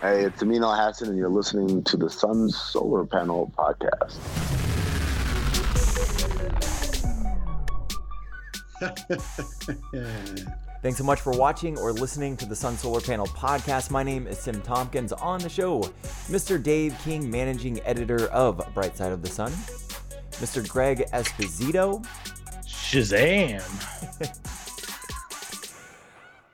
Hey, it's Amin Al Hassan, and you're listening to the Sun Solar Panel Podcast. Thanks so much for watching or listening to the Sun Solar Panel podcast. My name is Tim Tompkins. On the show, Mr. Dave King, managing editor of Bright Side of the Sun, Mr. Greg Esposito, Shazam!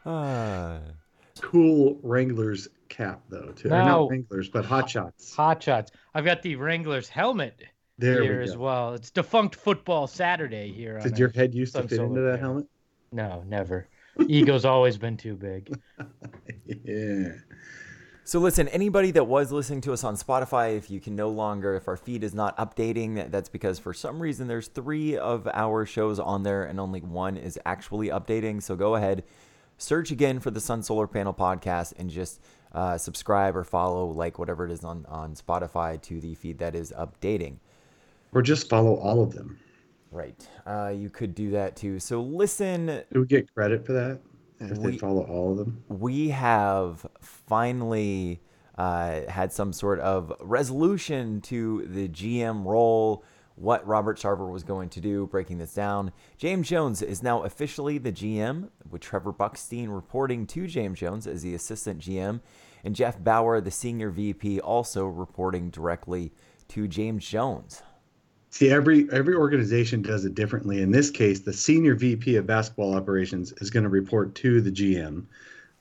uh, cool Wranglers cap though, too. Or not Wranglers, but Hot Shots. Hot shots. I've got the Wranglers helmet There here we as well. It's defunct football Saturday here. Did a- your head used to fit into that Panel. helmet? No, never. Ego's always been too big. Yeah. So listen, anybody that was listening to us on Spotify, if you can no longer, if our feed is not updating, that's because for some reason there's three of our shows on there and only one is actually updating. So go ahead, search again for the Sun Solar Panel podcast and just uh, subscribe or follow, like whatever it is on on Spotify to the feed that is updating. Or just follow all of them. Right. Uh, you could do that too. So listen, Do we get credit for that? If We- they follow all of them? we have finally uh, had some sort of resolution to the GM role, what Robert Sarver was going to do, breaking this down. James Jones is now officially the GM, with Trevor Buckstein reporting to James Jones as the assistant GM, and Jeff Bower, the senior VP, also reporting directly to James Jones. See, every every organization does it differently. In this case, the senior VP of basketball operations is going to report to the GM.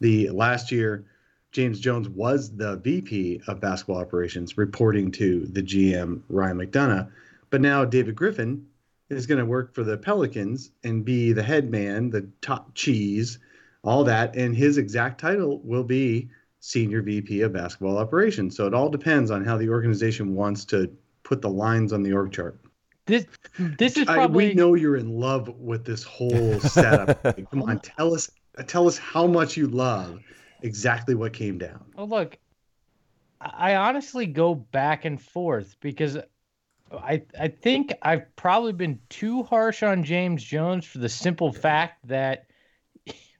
The last year, James Jones was the VP of basketball operations, reporting to the GM Ryan McDonough. But now David Griffin is going to work for the Pelicans and be the head man, the top cheese, all that, and his exact title will be senior VP of basketball operations. So it all depends on how the organization wants to put the lines on the org chart. This this is I, we know you're in love with this whole setup. Come on, tell us tell us how much you love exactly what came down. Well, look, I honestly go back and forth because I I think I've probably been too harsh on James Jones for the simple fact that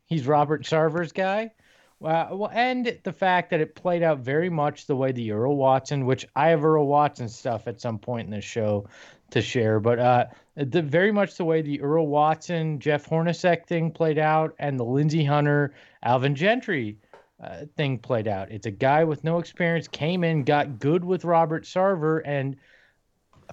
he's Robert Sarver's guy. Well, well, and the fact that it played out very much the way the Earl Watson, which I have Earl Watson stuff at some point in the show to share, but uh, the very much the way the Earl Watson Jeff Hornacek thing played out, and the Lindsey Hunter Alvin Gentry uh, thing played out. It's a guy with no experience came in, got good with Robert Sarver, and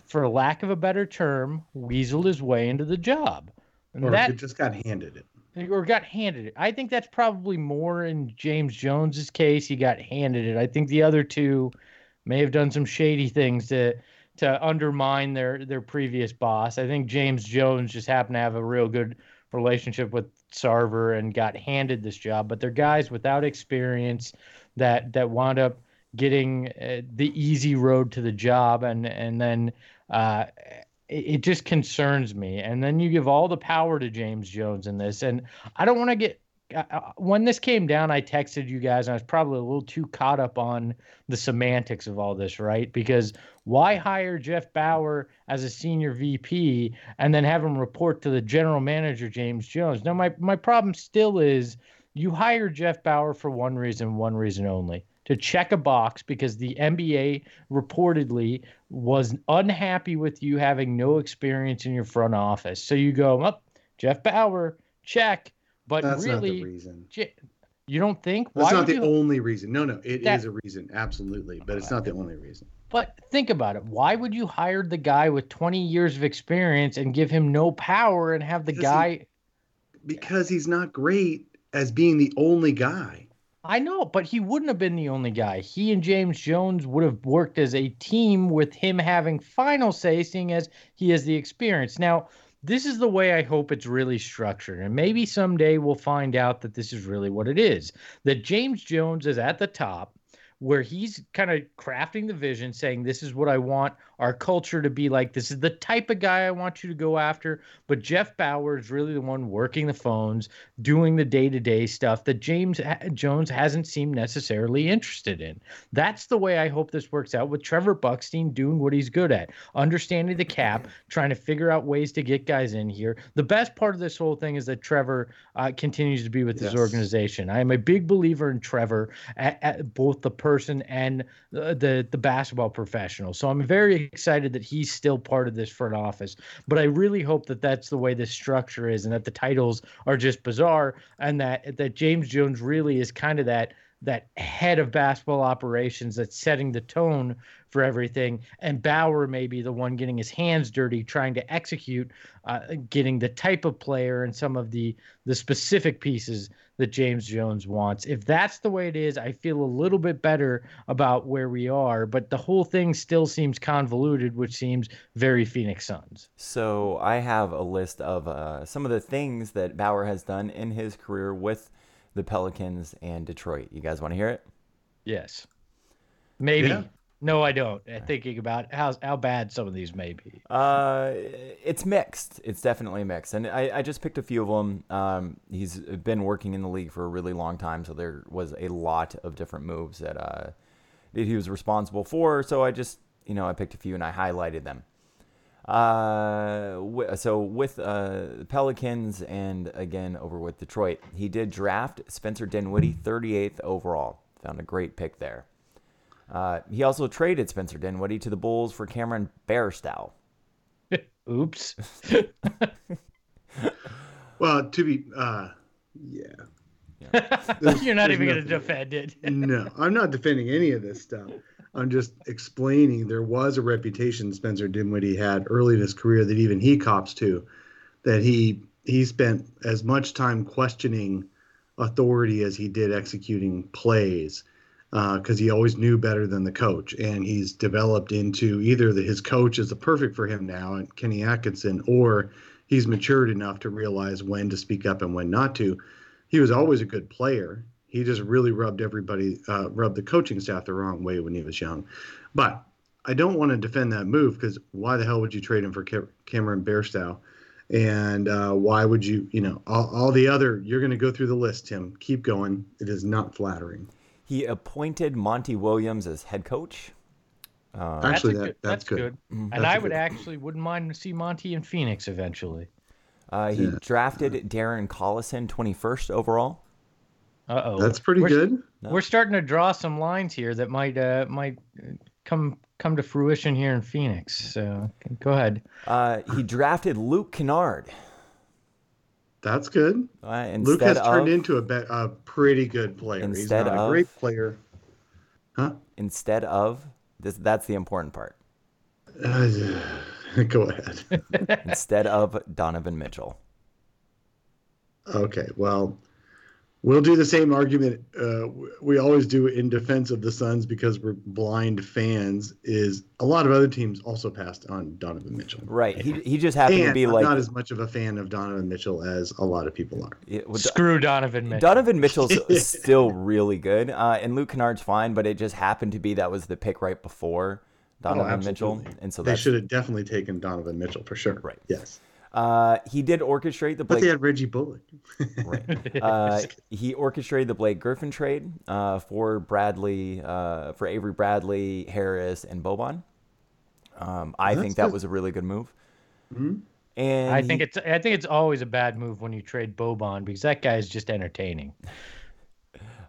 for lack of a better term, weaseled his way into the job. And Or that just got handed it. or got handed it. I think that's probably more in James Jones's case. He got handed it. I think the other two may have done some shady things to to undermine their their previous boss. I think James Jones just happened to have a real good relationship with Sarver and got handed this job. But they're guys without experience that that wound up getting uh, the easy road to the job, and and then uh, it, it just concerns me. And then you give all the power to James Jones in this, and I don't want to get. Uh, uh, when this came down, I texted you guys, and I was probably a little too caught up on the semantics of all this, right? Because why hire Jeff Bower as a senior VP and then have him report to the general manager James Jones? Now, my my problem still is you hire Jeff Bower for one reason, one reason only. To check a box because the NBA reportedly was unhappy with you having no experience in your front office. So you go up, Jeff Bower, check. But That's really, reason. You don't think? That's Why not the you- only reason. No, no, it is That- a reason, absolutely, but it's not the only reason. But think about it. Why would you hire the guy with 20 years of experience and give him no power and have the Because he- guy? Because he's not great as being the only guy. I know, but he wouldn't have been the only guy. He and James Jones would have worked as a team with him having final say, seeing as he has the experience. Now, this is the way I hope it's really structured. And maybe someday we'll find out that this is really what it is. That James Jones is at the top, where he's kind of crafting the vision, saying, This is what I want our culture to be like this is the type of guy I want you to go after. But Jeff Bower is really the one working the phones, doing the day to day stuff that James Jones hasn't seemed necessarily interested in. That's the way I hope this works out with Trevor Buckstein doing what he's good at, understanding the cap, trying to figure out ways to get guys in here. The best part of this whole thing is that Trevor uh, continues to be with yes. his organization. I am a big believer in Trevor, at, at both the person and the, the the basketball professional. So I'm very excited that he's still part of this front office. But I really hope that that's the way this structure is, and that the titles are just bizarre, and that that James Jones really is kind of that that head of basketball operations that's setting the tone for everything. And Bower may be the one getting his hands dirty, trying to execute, uh, getting the type of player and some of the the specific pieces that James Jones wants. If that's the way it is, I feel a little bit better about where we are. But the whole thing still seems convoluted, which seems very Phoenix Suns. So I have a list of uh, some of the things that Bower has done in his career with the Pelicans and Detroit. You guys want to hear it? Yes. Maybe. Yeah. No, I don't. I'm thinking about how how bad some of these may be. Uh, it's mixed. It's definitely mixed, and I, I just picked a few of them. Um, he's been working in the league for a really long time, so there was a lot of different moves that uh that he was responsible for. So I just you know I picked a few and I highlighted them. Uh, so with uh, Pelicans and again over with Detroit, he did draft Spencer Dinwiddie 38th overall. Found a great pick there. Uh, he also traded Spencer Dinwiddie to the Bulls for Cameron Bairstow. Oops. well, to be, uh, yeah. yeah. You're not even going to defend it. no, I'm not defending any of this stuff. I'm just explaining there was a reputation Spencer Dinwiddie had early in his career that even he cops to, that he he spent as much time questioning authority as he did executing plays because uh, he always knew better than the coach, and he's developed into either the, his coach is the perfect for him now, and Kenny Atkinson, or he's matured enough to realize when to speak up and when not to. He was always a good player he just really rubbed everybody, uh, rubbed the coaching staff the wrong way when he was young. But I don't want to defend that move because why the hell would you trade him for Cameron Bairstow? And uh, why would you, you know, all, all the other, you're going to go through the list, Tim. Keep going. It is not flattering. He appointed Monty Williams as head coach. Uh, actually, that's, that, that's, good. good. Mm-hmm. And I would good. actually wouldn't mind to see Monty in Phoenix eventually. Uh, he yeah. drafted Darren Collison 21st overall. Uh oh. That's pretty we're, good. We're starting to draw some lines here that might uh might come come to fruition here in Phoenix. So go ahead. Uh, he drafted Luke Kennard. That's good. Uh, Luke has of, turned into a, be- a pretty good player. He's not of, a great player. Huh? Instead of this, that's the important part. Uh, go ahead. instead of Donovan Mitchell. Okay, well, We'll do the same argument uh, we always do in defense of the Suns because we're blind fans. Is a lot of other teams also passed on Donovan Mitchell? Right. He, he just happened and to be I'm like not as much of a fan of Donovan Mitchell as a lot of people are. It, well, Screw Donovan Mitchell. Donovan Mitchell's still really good, uh, and Luke Kennard's fine, but it just happened to be that was the pick right before Donovan oh, Mitchell, and so they should have definitely taken Donovan Mitchell for sure. Right. Yes. Uh, he did orchestrate the Blake. But they had Reggie Bullock. right. Uh, he orchestrated the Blake Griffin trade uh, for Bradley, uh, for Avery Bradley, Harris, and Boban. Um, I That's think that good. was a really good move. Mm-hmm. And I think it's I think it's always a bad move when you trade Boban because that guy is just entertaining.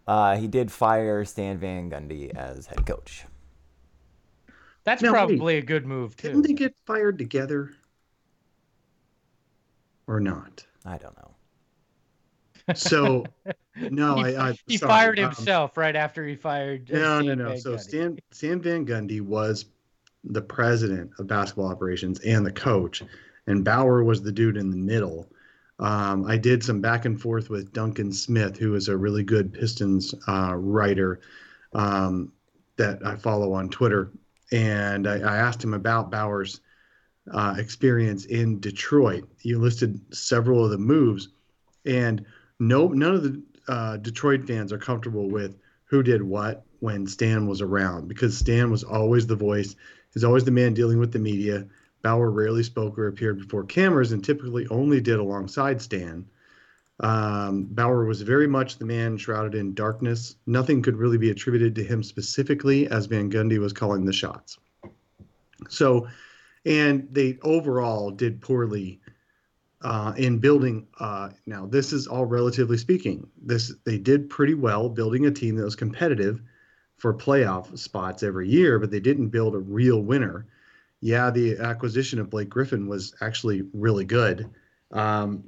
Uh, he did fire Stan Van Gundy as head coach. That's now, probably wait, a good move too. Didn't they get fired together? Or not? I don't know. So no, he, I, I he sorry. fired um, himself um, right after he fired. Uh, no, no, no. Van so Gundy. Stan Stan Van Gundy was the president of basketball operations and the coach, and Bower was the dude in the middle. Um, I did some back and forth with Duncan Smith, who is a really good Pistons uh, writer um, that I follow on Twitter, and I, I asked him about Bower's uh, experience in Detroit. You listed several of the moves, and no, none of the uh, Detroit fans are comfortable with who did what when Stan was around because Stan was always the voice. He's always the man dealing with the media. Bower rarely spoke or appeared before cameras and typically only did alongside Stan. Um, Bower was very much the man shrouded in darkness. Nothing could really be attributed to him specifically, as Van Gundy was calling the shots. So, and they overall did poorly uh, in building. Uh, now, this is all relatively speaking. This they did pretty well building a team that was competitive for playoff spots every year, but they didn't build a real winner. Yeah, the acquisition of Blake Griffin was actually really good. Um,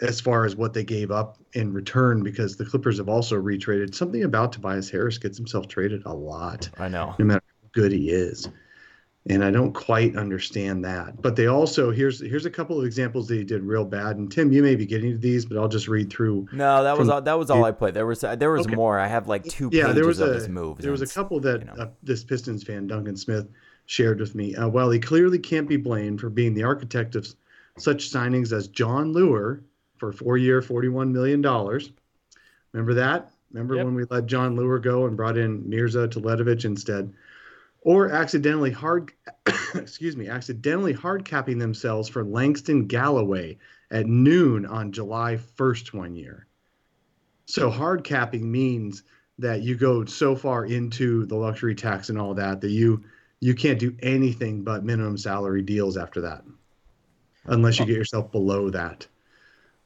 as far as what they gave up in return because the Clippers have also retraded. Something about Tobias Harris gets himself traded a lot. I know. No matter how good he is. And I don't quite understand that. But they also here's here's a couple of examples that he did real bad. And Tim, you may be getting to these, but I'll just read through. No, that was all, that was all I put. There was there was okay. more. I have like two yeah, there was a, his moves. There was a couple that you know. uh, this Pistons fan Duncan Smith shared with me. Uh, while he clearly can't be blamed for being the architect of such signings as Jon Leuer, for four year, $41 million. Remember that? Remember yep. when we let Jon Leuer go and brought in Mirza Teletovic instead? Or accidentally hard, excuse me, accidentally hard capping themselves for Langston Galloway at noon on July 1st one year. So hard capping means that you go so far into the luxury tax and all that that you you can't do anything but minimum salary deals after that unless you get yourself below that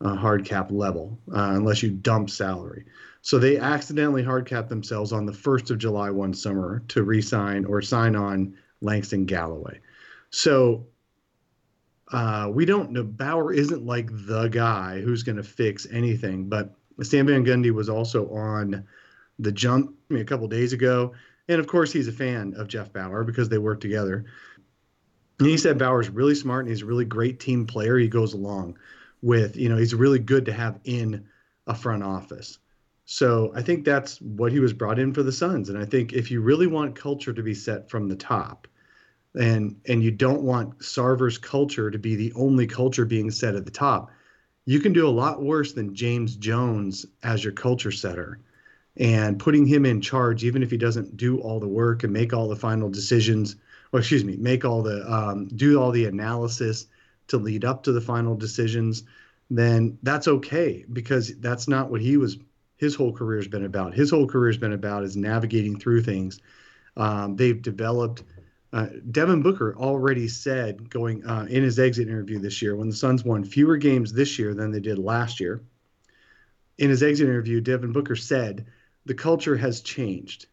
uh, hard cap level uh, unless you dump salary. So they accidentally hard cap themselves on the 1st of July one summer to re-sign or sign on Langston Galloway. So uh, we don't know. Bower isn't like the guy who's going to fix anything, but Stan Van Gundy was also on the jump I mean, a couple days ago. And of course, he's a fan of Jeff Bower because they work together. And he said Bower's really smart and he's a really great team player. He goes along with you know he's really good to have in a front office. So I think that's what he was brought in for the Suns. And I think if you really want culture to be set from the top, and and you don't want Sarver's culture to be the only culture being set at the top, you can do a lot worse than James Jones as your culture setter. And putting him in charge, even if he doesn't do all the work and make all the final decisions, or excuse me, make all the um, do all the analysis to lead up to the final decisions, then that's okay because that's not what he was. His whole career has been about. His whole career has been about is navigating through things. Um, they've developed. Uh, Devin Booker already said going uh, in his exit interview this year when the Suns won fewer games this year than they did last year. In his exit interview, Devin Booker said the culture has changed,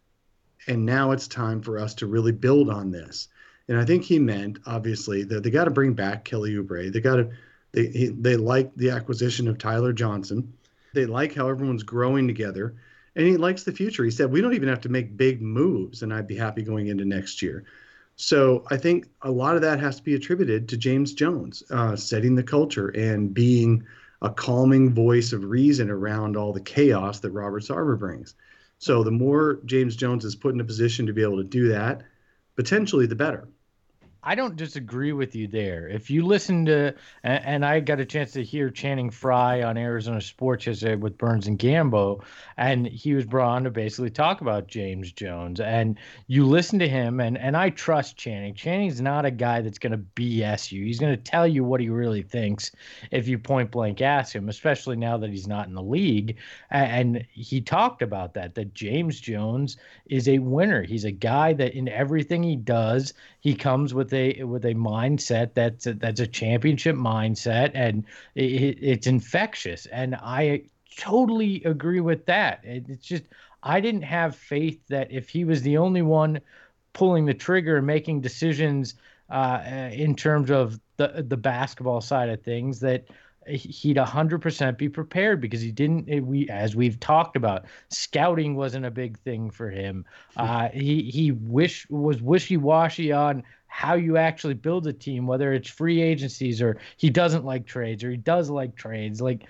and now it's time for us to really build on this. And I think he meant obviously that they got to bring back Kelly Oubre. They got to they he, they like the acquisition of Tyler Johnson. They like how everyone's growing together, and he likes the future. He said we don't even have to make big moves, and I'd be happy going into next year. So I think a lot of that has to be attributed to James Jones uh, setting the culture and being a calming voice of reason around all the chaos that Robert Sarver brings. So the more James Jones is put in a position to be able to do that, potentially the better. I don't disagree with you there. If you listen to, and, and, I got a chance to hear Channing Frye on Arizona Sports yesterday with Burns and Gambo, and he was brought on to basically talk about James Jones. And you listen to him, and and I trust Channing. Channing's not a guy that's going to BS you. He's going to tell you what he really thinks if you point blank ask him, especially now that he's not in the league. And, and he talked about that. That James Jones is a winner. He's a guy that in everything he does, he comes with a with a mindset that's a, that's a championship mindset, and it, it's infectious. And I totally agree with that. It, it's just I didn't have faith that if he was the only one pulling the trigger and making decisions uh, in terms of the the basketball side of things that he'd 100% be prepared because he didn't we as we've talked about scouting wasn't a big thing for him uh, he he wish was wishy-washy on how you actually build a team whether it's free agencies or he doesn't like trades or he does like trades like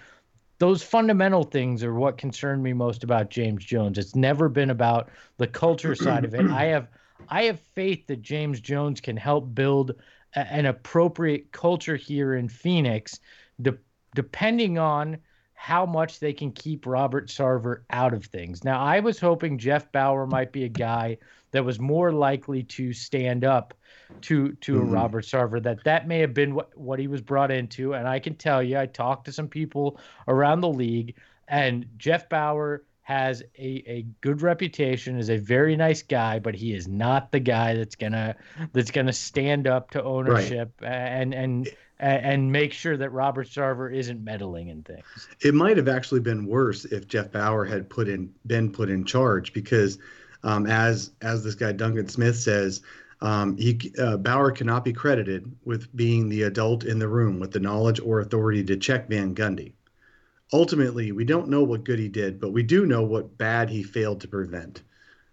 those fundamental things are what concerned me most about James Jones it's never been about the culture side of it i have i have faith that James Jones can help build a, an appropriate culture here in Phoenix de- depending on how much they can keep Robert Sarver out of things. Now, I was hoping Jeff Bower might be a guy that was more likely to stand up to to Mhm. a Robert Sarver. That that may have been what what he was brought into. And I can tell you, I talked to some people around the league, and Jeff Bower has a, a good reputation is a very nice guy but he is not the guy that's gonna that's gonna stand up to ownership and and and make sure that Robert Sarver isn't meddling in things. It might have actually been worse if Jeff Bower had put in been put in charge because, um, as as this guy Duncan Smith says, um, he uh, Bower cannot be credited with being the adult in the room with the knowledge or authority to check Van Gundy. Ultimately, we don't know what good he did, but we do know what bad he failed to prevent.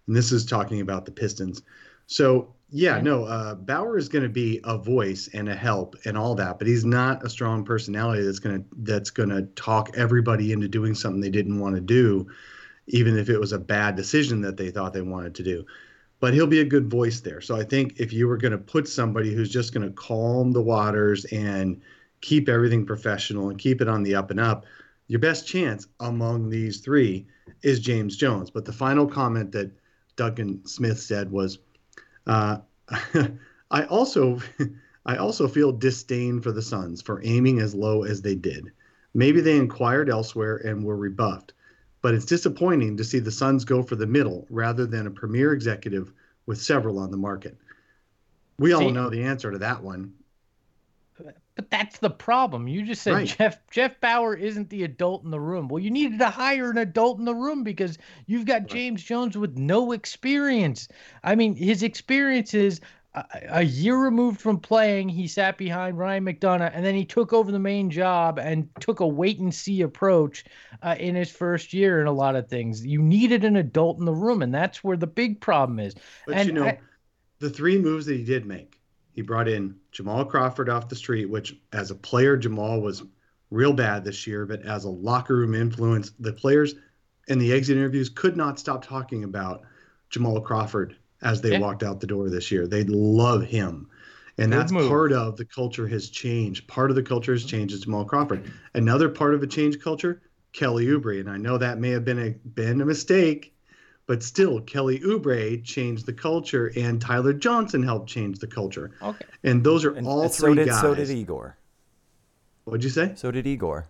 And this is talking about the Pistons. So yeah, no, uh, Bower is going to be a voice and a help and all that, but he's not a strong personality that's going to that's going to talk everybody into doing something they didn't want to do, even if it was a bad decision that they thought they wanted to do. But he'll be a good voice there. So I think if you were going to put somebody who's just going to calm the waters and keep everything professional and keep it on the up and up, your best chance among these three is James Jones. But the final comment that Duncan Smith said was, uh, "I also, I also feel disdain for the Suns for aiming as low as they did. Maybe they inquired elsewhere and were rebuffed, but it's disappointing to see the Suns go for the middle rather than a premier executive with several on the market. We all know the answer to that one. But that's the problem. You just said Right. Jeff Jeff Bower isn't the adult in the room. Well, you needed to hire an adult in the room because you've got James Jones with no experience. I mean, his experience is a, year removed from playing. He sat behind Ryan McDonough, and then he took over the main job and took a wait and see approach uh, in his first year in a lot of things. You needed an adult in the room, and that's where the big problem is. But And you know, I- the three moves that he did make, he brought in Jamal Crawford off the street, which as a player, Jamal was real bad this year, but as a locker room influence, the players in the exit interviews could not stop talking about Jamal Crawford as they Yeah. walked out the door this year. They love him. And Good that's move. part of the culture has changed. Part of the culture has changed is Jamal Crawford. Another part of a changed culture, Kelly Oubre. And I know that may have been a been a mistake, but still Kelly Oubre changed the culture and Tyler Johnson helped change the culture. Okay. And those are And all and three so did guys. so did Igor. What'd you say? So did Igor.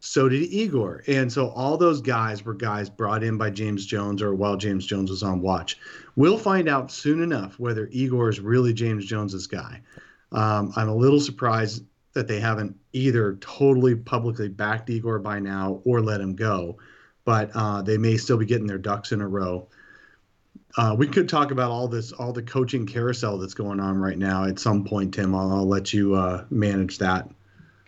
So did Igor. And so all those guys were guys brought in by James Jones or while James Jones was on watch. We'll find out soon enough whether Igor is really James Jones's guy. Um, I'm a little surprised that they haven't either totally publicly backed Igor by now or let him go, but uh, they may still be getting their ducks in a row. Uh, we could talk about all this, all the coaching carousel that's going on right now at some point, Tim. I'll, I'll let you uh, manage that.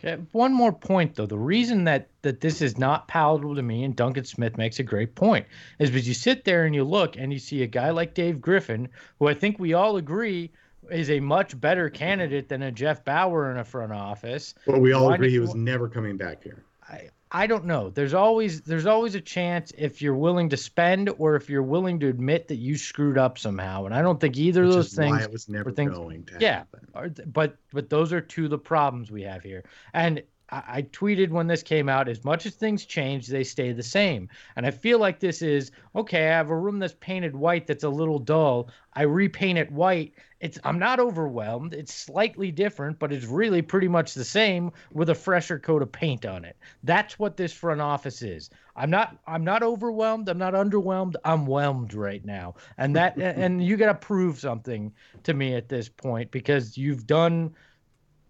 Okay, one more point though. The reason that that this is not palatable to me, and Duncan Smith makes a great point, is because you sit there and you look and you see a guy like Dave Griffin, who I think we all agree is a much better candidate than a Jeff Bower in a front office. But we all Why agree did- he was never coming back here. I I don't know. There's always there's always a chance if you're willing to spend or if you're willing to admit that you screwed up somehow. And I don't think either of those is why things it was never things- going to yeah. happen. are but but those are two of the problems we have here and I, I tweeted when this came out as much as things change they stay the same. And i feel like this is okay i have a room that's painted white that's a little dull. I repaint it white. It's i'm not overwhelmed. It's slightly different but it's really pretty much the same with a fresher coat of paint on it. That's what this front office is. I'm not i'm not overwhelmed. I'm not underwhelmed. I'm whelmed right now. And that and you got to prove something to me at this point because you've done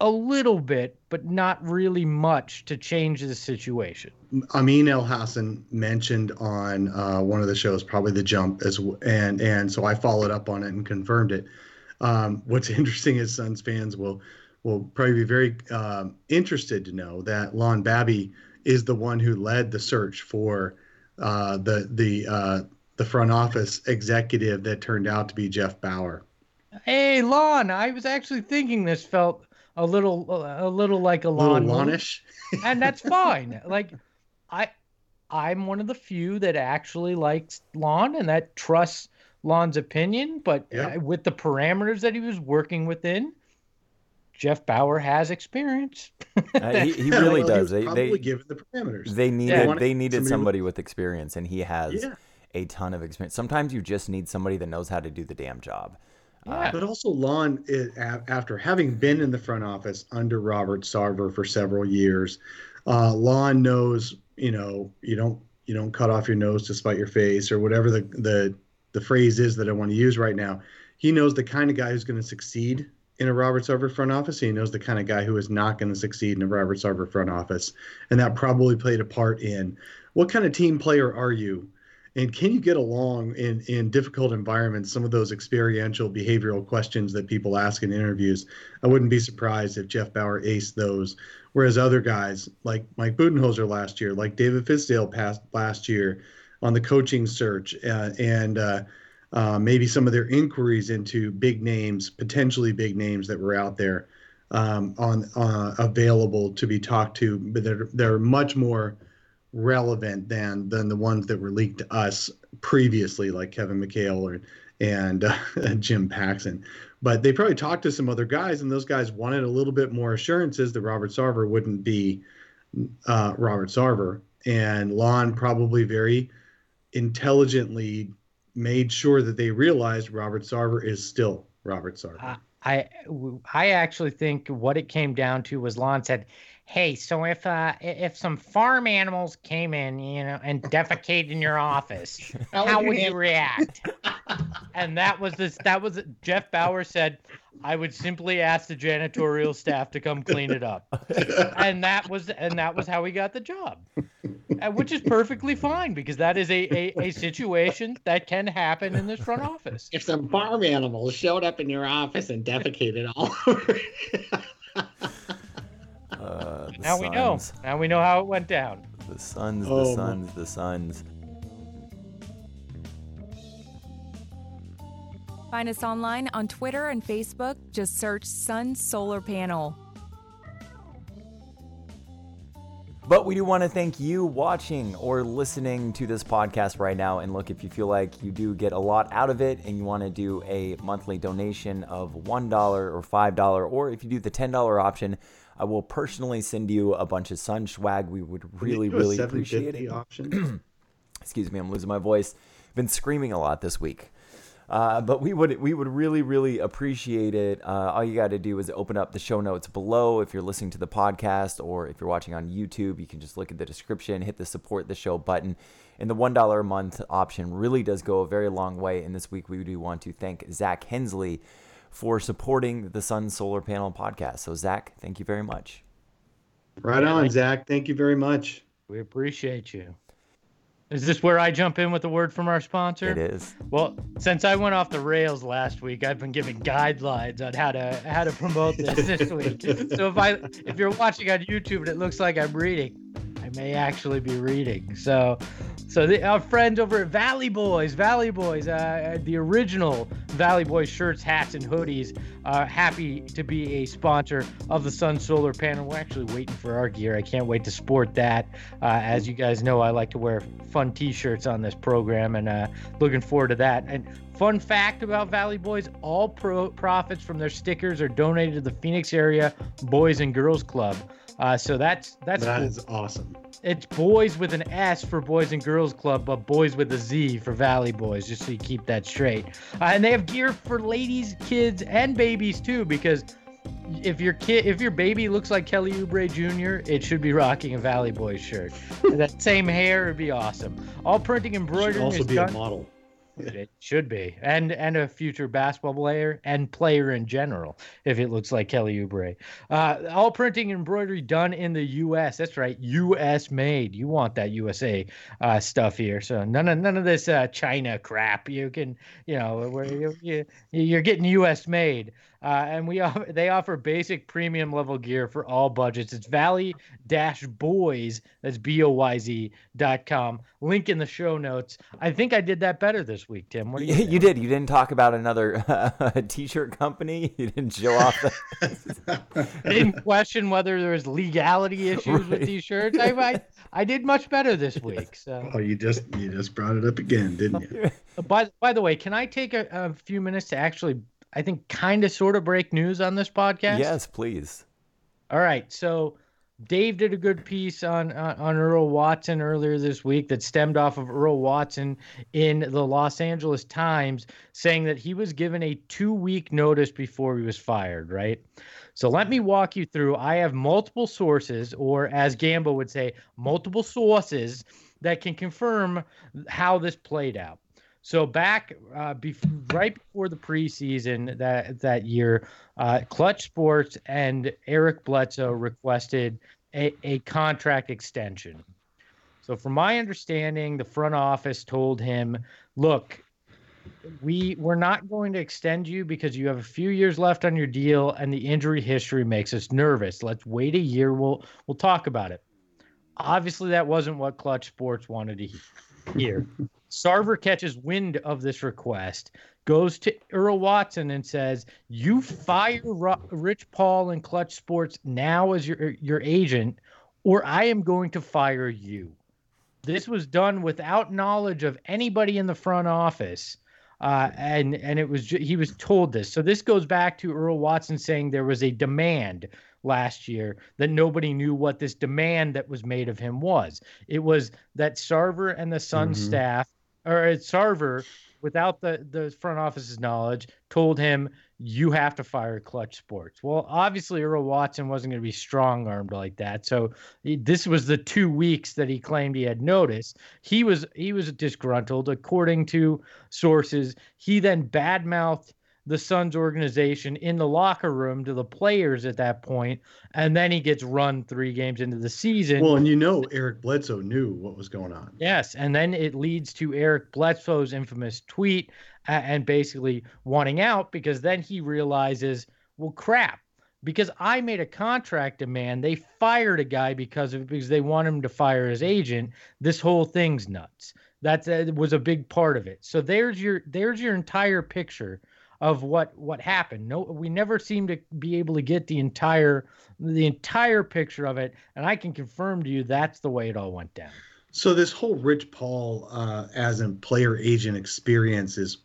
a little bit, but not really much to change the situation. Amin El Hassan mentioned on uh, one of the shows, probably the jump, as w- and and so I followed up on it and confirmed it. Um, what's interesting is Suns fans will will probably be very um, interested to know that Lon Babby is the one who led the search for uh, the the uh, the front office executive that turned out to be Jeff Bower. Hey, Lon, I was actually thinking this felt a little a little like a A little Lon, and that's fine. like I I'm one of the few that actually likes Lon and that trusts Lon's opinion, but Yeah. uh, with the parameters that he was working within, Jeff Bower has experience. Uh, he, he Yeah, really well, does. was They probably they given the parameters. they needed wanted they needed somebody somebody with experience, and he has. Yeah. a ton of experience. Sometimes you just need somebody that knows how to do the damn job. Yeah. But also, Lon, it, after having been in the front office under Robert Sarver for several years, uh, Lon knows, you know, you don't you don't cut off your nose to spite your face or whatever the the the phrase is that I want to use right now. He knows the kind of guy who's going to succeed in a Robert Sarver front office. He knows the kind of guy who is not going to succeed in a Robert Sarver front office, and that probably played a part in what kind of team player are you and can you get along in in difficult environments some of those experiential behavioral questions that people ask in interviews? I wouldn't be surprised if jeff bower aced those. Whereas other guys like mike budenholzer last year like david fizdale passed last year on the coaching search uh, and uh, uh, maybe some of their inquiries into big names potentially big names that were out there um, on uh, available to be talked to but they're, they're much more relevant than than the ones that were leaked to us previously, like Kevin McHale or and uh, Jim Paxson. But they probably talked to some other guys, and those guys wanted a little bit more assurances that Robert Sarver wouldn't be uh, Robert Sarver. And Lon probably very intelligently made sure that they realized Robert Sarver is still Robert Sarver. Uh, I I actually think what it came down to was Lon said, hey, so if uh, if some farm animals came in, you know, and defecated in your office, how would you react? and that was this. That was Jeff Bower said. I would simply ask the janitorial staff to come clean it up, and that was and that was how he got the job, which is perfectly fine because that is a, a, a situation that can happen in this front office. If some farm animals showed up in your office and defecated all over. Uh, now we know. Now we know how it went down. The Suns, the Oh, my- Suns, the Suns. Find us online on Twitter and Facebook. Just search Sun Solar Panel. But we do want to thank you watching or listening to this podcast right now. And look, if you feel like you do get a lot out of it and you want to do a monthly donation of $1 or $5, or if you do the $10 option, I will personally send you a bunch of Sun swag. We would really, you do a really appreciate 750 it. Option. Excuse me, I'm losing my voice. Been screaming a lot this week. Uh, but we would we would really really appreciate it. Uh, all you got to do is open up the show notes below. If you're listening to the podcast or if you're watching on YouTube, you can just look at the description, hit the support the show button, and the one dollar a month option really does go a very long way. And this week we do want to thank Zach Hensley for supporting the Sun Solar Panel podcast. So Zach, thank you very much. right on, Zach. Thank you very much. We appreciate you. Is this where I jump in with a word from our sponsor? It is. Well, since I went off the rails last week, I've been giving guidelines on how to how to promote this this week. So if I if you're watching on YouTube and it looks like I'm reading, I may actually be reading. So so the, our friends over at Valley Boyz, Valley Boyz, uh, the original Valley Boyz shirts, hats, and hoodies, are happy to be a sponsor of the Sun Solar Panel. We're actually waiting for our gear. I can't wait to sport that. Uh, as you guys know, I like to wear fun T-shirts on this program, and uh, looking forward to that. And fun fact about Valley Boyz: all pro- profits from their stickers are donated to the Phoenix area Boys and Girls Club. Uh, so that's that's That cool. is awesome. It's boys with an S for Boys and Girls Club, but boys with a Z for Valley Boyz, just so you keep that straight. Uh, and they have gear for ladies, kids, and babies too, because if your kid, if your baby looks like Kelly Oubre Jr., it should be rocking a Valley Boyz shirt. That same hair would be awesome. All printing and Should also is be done. a model. It should be, and and a future basketball player and player in general, if it looks like Kelly Oubre. Uh, all printing and embroidery done in the U.S. That's right, U.S. made. You want that USA uh, stuff here. So none of none of this uh, China crap. You can, you know, where you, you you're getting U.S. made. Uh, and we offer, they offer basic premium level gear for all budgets. It's Valley Dash Boys. That's B O Y Z dot com. Link in the show notes. I think I did that better this week, Tim. What do you? You, think? did. You didn't talk about another uh, t-shirt company. You didn't show off. The... I didn't question whether there was legality issues Right. with these shirts. I, I I did much better this week. So, Oh, you just you just brought it up again, didn't you? by by the way, can I take a, a few minutes to actually, I think, kind of sort of break news on this podcast? yes, please. All right. So Dave did a good piece on, on on Earl Watson earlier this week that stemmed off of Earl Watson in the Los Angeles Times saying that he was given a 2-week notice before he was fired, right? So let me walk you through. I have multiple sources or as Gambo would say, multiple sources that can confirm how this played out. So back uh, right before the preseason that that year, uh, Clutch Sports and Eric Bledsoe requested a, a contract extension. So from my understanding, the front office told him, "Look, we we're not going to extend you because you have a few years left on your deal, and the injury history makes us nervous. Let's wait a year. We'll we'll talk about it." Obviously, that wasn't what Clutch Sports wanted to hear. Sarver catches wind of this request, goes to Earl Watson and says, "You fire Rich Paul and Clutch Sports now as your your agent, or I am going to fire you." This was done without knowledge of anybody in the front office, uh, and and it was he was told this. So this goes back to Earl Watson saying there was a demand last year that nobody knew what this demand that was made of him was. It was that Sarver and the Sun Mhm. staff or uh, Sarver, without the the front office's knowledge, told him you have to fire Clutch Sports. Well, obviously Earl Watson wasn't going to be strong armed like that. So this was the two weeks that he claimed he had noticed. He was he was disgruntled, according to sources. He then badmouthed the Suns organization in the locker room to the players at that point, and then he gets run three games into the season. Well, and you know Eric Bledsoe knew what was going on. Yes, and then it leads to Eric Bledsoe's infamous tweet and basically wanting out because then he realizes, well, crap, because I made a contract demand, they fired a guy because of because they want him to fire his agent. This whole thing's nuts. That uh, was a big part of it. So there's your there's your entire picture of what what happened. No, we never seem to be able to get the entire the entire picture of it, and I can confirm to you that's the way it all went down. So this whole Rich Paul uh, as a player agent experience is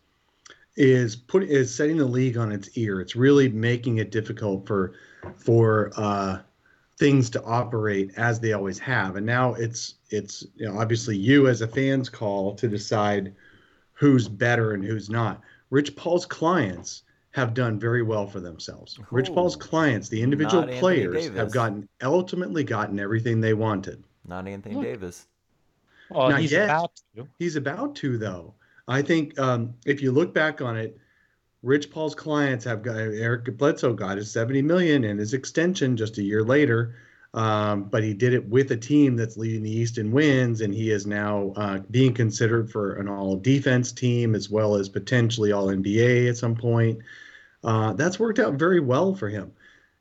is put is setting the league on its ear. It's really making it difficult for for uh, things to operate as they always have. And now it's it's you know obviously you as a fan's call to decide who's better and who's not. Rich Paul's clients have done very well for themselves. Rich Paul's clients, the individual Not players, Davis. have gotten ultimately gotten everything they wanted. Not Anthony Look. Davis. Well, Not he's yet. about to. He's about to, though. I think um, if you look back on it, Rich Paul's clients have got Eric Bledsoe got his 70 million and his extension just a year later. Um, but he did it with a team that's leading the East in wins, and he is now uh, being considered for an all defense team as well as potentially all NBA at some point. Uh, that's worked out very well for him.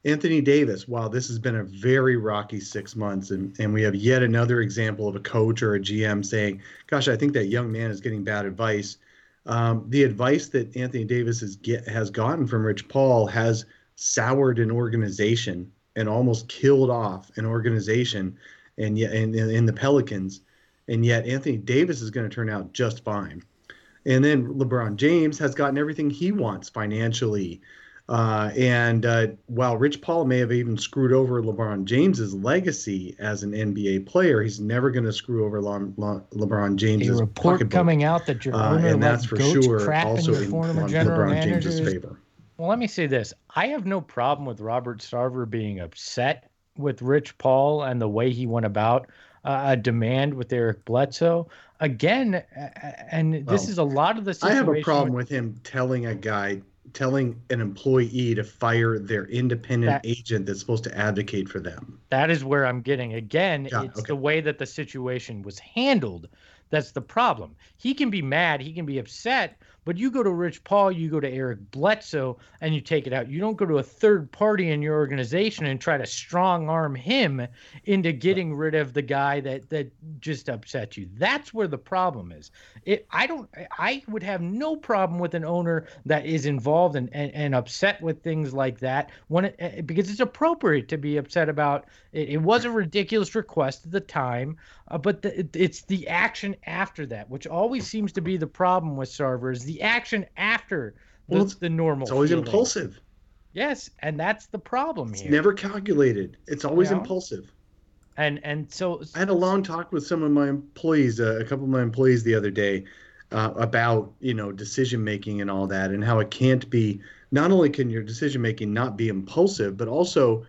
Anthony Davis, wow, this has been a very rocky six months, and, and we have yet another example of a coach or a GM saying, Gosh, I think that young man is getting bad advice. Um, the advice that Anthony Davis has, get, has gotten from Rich Paul has soured an organization and almost killed off an organization and yet in, in, in the Pelicans. And yet Anthony Davis is going to turn out just fine. And then LeBron James has gotten everything he wants financially. Uh, and uh, while Rich Paul may have even screwed over LeBron James's legacy as an NBA player, he's never going to screw over Le- Le- LeBron A James's report pocketbook. coming out that your Uh, owner and let that's for sure in also in general LeBron James's favor. Well, let me say this: I have no problem with Robert Sarver being upset with Rich Paul and the way he went about uh, a demand with Eric Bledsoe. Again, and this Well, is a lot of the. Situation. I have a problem with- with him telling a guy, telling an employee to fire their independent That- agent that's supposed to advocate for them. That is where I'm getting. Again, it, it's okay. the way that the situation was handled. That's the problem. He can be mad, he can be upset, but you go to Rich Paul, you go to Eric Bledsoe, and you take it out. You don't go to a third party in your organization and try to strong arm him into getting rid of the guy that that just upset you. That's where the problem is. It, I don't. I would have no problem with an owner that is involved and and, and upset with things like that when it, eh, because it's appropriate to be upset about. It, it was a ridiculous request at the time, uh, but the, it, it's the action after that, which always seems to be the problem with Sarver, is the action after the, Well, it's- the normal. It's always feeling. impulsive. Yes, and that's the problem It's here. never calculated. It's always Yeah. impulsive. And and so I had a long talk with some of my employees, uh, a couple of my employees the other day, uh, about you know decision making and all that, and how it can't be. Not only can your decision making not be impulsive, but also,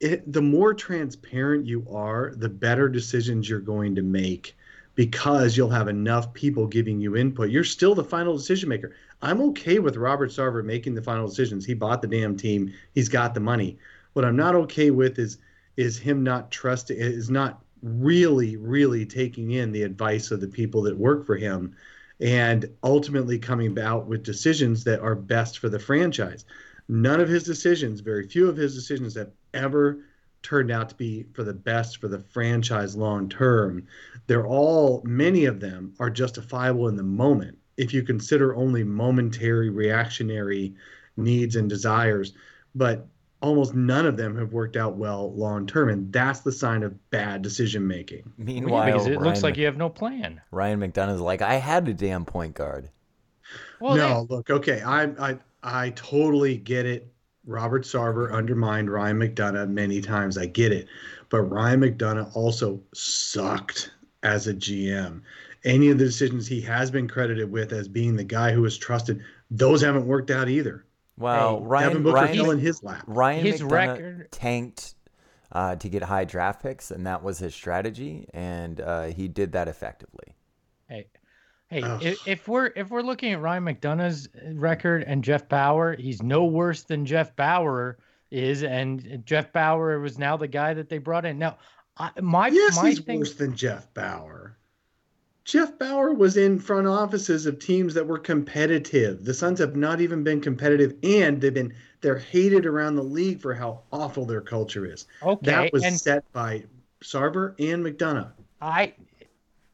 it, the more transparent you are, the better decisions you're going to make, because you'll have enough people giving you input. You're still the final decision maker. I'm okay with Robert Sarver making the final decisions. He bought the damn team. He's got the money. What I'm not okay with is is him not trusting is not really really taking in the advice of the people that work for him and ultimately coming about with decisions that are best for the franchise none of his decisions very few of his decisions have ever turned out to be for the best for the franchise long term they're all many of them are justifiable in the moment if you consider only momentary reactionary needs and desires but almost none of them have worked out well long term, and that's the sign of bad decision making. Meanwhile, because it looks like Mc- you have no plan. Ryan McDonough's like, I had a damn point guard. Well, no, look, okay, I I I totally get it. Robert Sarver undermined Ryan McDonough many times. I get it, but Ryan McDonough also sucked as a GM. Any of the decisions he has been credited with as being the guy who was trusted, those haven't worked out either. Well, Hey, Ryan Devin Booker Ryan, fell in his lap. Ryan His McDonough record- tanked uh, to get high draft picks, and that was his strategy, and uh, he did that effectively. Hey, Ugh. if, if we're if we're looking at Ryan McDonough's uh, record and Jeff Bower, he's no worse than Jeff Bower is, and Jeff Bower was now the guy that they brought in. Now, I, my Yes, my he's thing, worse than Jeff Bower. Jeff Bower was in front offices of teams that were competitive. The Suns have not even been competitive, and they've been they're hated around the league for how awful their culture is. okay, that was and set by Sarver and McDonough. I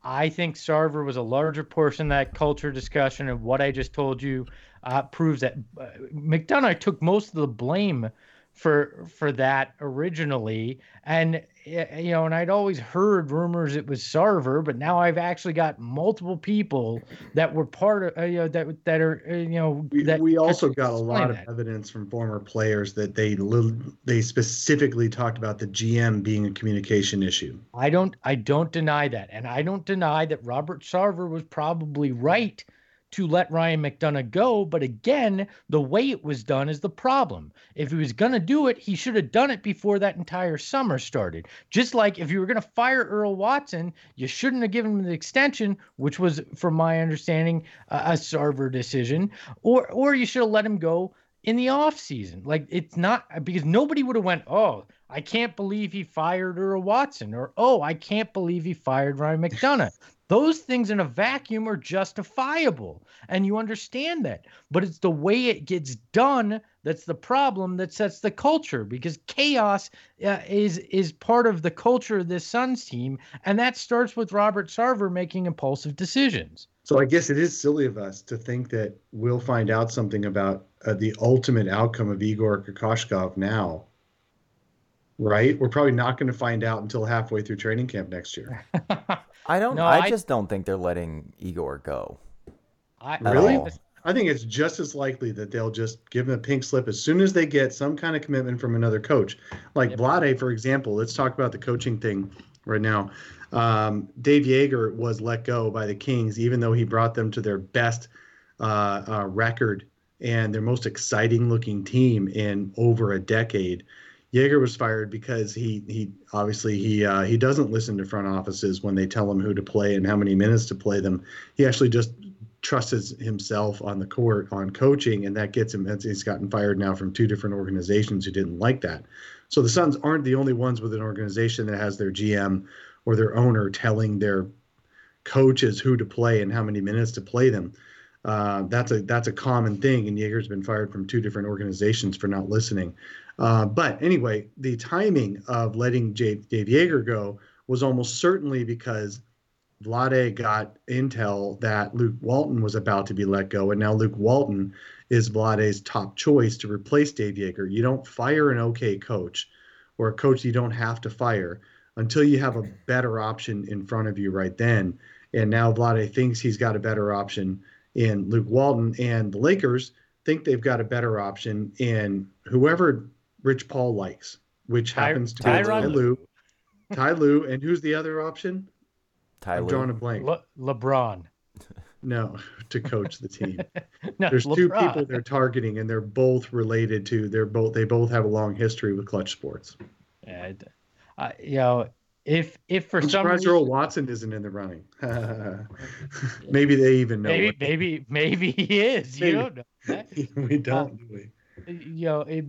I think Sarver was a larger portion of that culture discussion, and what I just told you uh, proves that uh, McDonough took most of the blame for for that originally, and you know, and I'd always heard rumors it was Sarver, but now I've actually got multiple people that were part of uh, you know that that are uh, you know We, that we also got a lot explain of evidence from former players that they they specifically talked about the GM being a communication issue. I don't I don't deny that. And I don't deny that Robert Sarver was probably right to let Ryan McDonough go, but again, the way it was done is the problem. If he was going to do it, he should have done it before that entire summer started. Just like if you were going to fire Earl Watson, you shouldn't have given him the extension, which was from my understanding uh, a Sarver decision, or or you should have let him go in the off season. Like it's not because nobody would have went, "Oh, I can't believe he fired Earl Watson," or "Oh, I can't believe he fired Ryan McDonough." Those things in a vacuum are justifiable, and you understand that. But it's the way it gets done that's the problem that sets the culture because chaos uh, is is part of the culture of this Suns team, and that starts with Robert Sarver making impulsive decisions. So I guess it is silly of us to think that we'll find out something about uh, the ultimate outcome of Igor Kokoshkov now. Right? We're probably not going to find out until halfway through training camp next year. I don't. No, I, I- just don't think they're letting Igor go. I, Really? all. I think it's just as likely that they'll just give him a pink slip as soon as they get some kind of commitment from another coach. Like Yep. Vlade, for example, let's talk about the coaching thing right now. Um, Dave Joerger was let go by the Kings, even though he brought them to their best uh, uh, record and their most exciting looking team in over a decade. Joerger was fired because he he obviously he uh, he doesn't listen to front offices when they tell him who to play and how many minutes to play them. He actually just trusts himself on the court on coaching, and that gets him. He's gotten fired now from two different organizations who didn't like that. So the Suns aren't the only ones with an organization that has their GM or their owner telling their coaches who to play and how many minutes to play them. Uh, that's a that's a common thing, and Joerger's been fired from two different organizations for not listening. Uh, but anyway, the timing of letting J- Dave Joerger go was almost certainly because Vlade got intel that Luke Walton was about to be let go, and now Luke Walton is Vlade's top choice to replace Dave Joerger. You don't fire an okay coach or a coach you don't have to fire until you have a better option in front of you right then. And now Vlade thinks he's got a better option in Luke Walton, and the Lakers think they've got a better option in whoever Rich Paul likes, which Ty- happens to be Tyronn Ty Lue. Lue. Ty Lue, and who's the other option? Ty I'm Lue. drawing a blank. Le- LeBron. No, to coach the team. No, There's two people they're targeting, and they're both related to. They're both. They both have a long history with Klutch Sports. Yeah, it- uh, you know, if if for I'm some reason, Earl Watson isn't in the running. maybe they even know. maybe what- maybe maybe he is. Maybe. You don't know. we don't. do we? you know, it,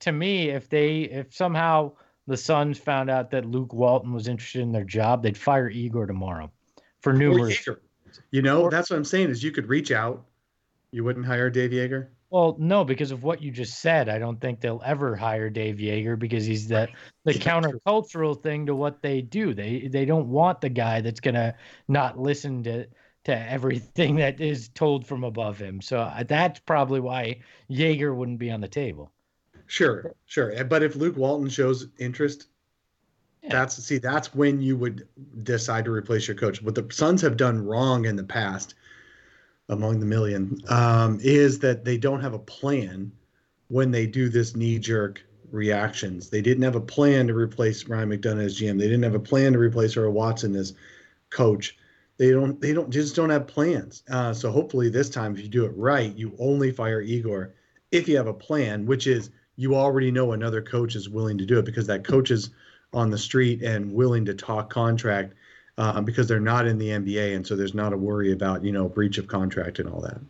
to me, if they if somehow the Suns found out that Luke Walton was interested in their job, they'd fire Igor tomorrow for Or numerous. You know, Or- that's what I'm saying. Is you could reach out. You wouldn't hire Dave Joerger. Well, no, because of what you just said, I don't think they'll ever hire Dave Joerger because he's the the countercultural thing to what they do. They they don't want the guy that's gonna not listen to to everything that is told from above him. So uh, that's probably why Joerger wouldn't be on the table. Sure, sure. But if Luke Walton shows interest, Yeah. that's see, that's when you would decide to replace your coach. What the Suns have done wrong in the past, among the million, um, is that they don't have a plan when they do this knee-jerk reactions. They didn't have a plan to replace Ryan McDonough as GM. They didn't have a plan to replace Earl Watson as coach. They don't. They don't just don't have plans. Uh, so hopefully this time, if you do it right, you only fire Igor if you have a plan, which is you already know another coach is willing to do it because that coach is on the street and willing to talk contract uh, because they're not in the NBA, and so there's not a worry about you know breach of contract and all that.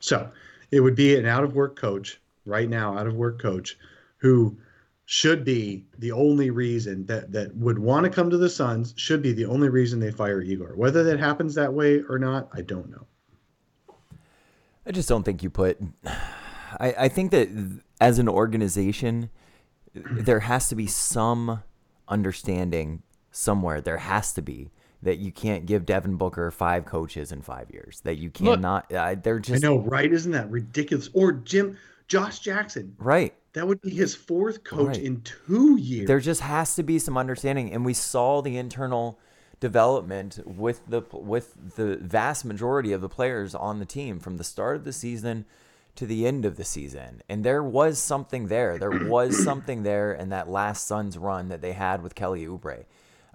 So it would be an out of work coach right now, out of work coach who should be the only reason that that would want to come to the Suns should be the only reason they fire Igor. Whether that happens that way or not, I don't know. I just don't think you put. I, I think that as an organization, there has to be some understanding somewhere. There has to be that you can't give Devin Booker five coaches in five years. That you Look, cannot. Uh, they're just. I know, right? Isn't that ridiculous? Or Jim, Josh Jackson. right. That would be his fourth coach Right. in two years. There just has to be some understanding, and we saw the internal development with the with the vast majority of the players on the team from the start of the season to the end of the season. And there was something there. There was something there in that last Suns run that they had with Kelly Oubre.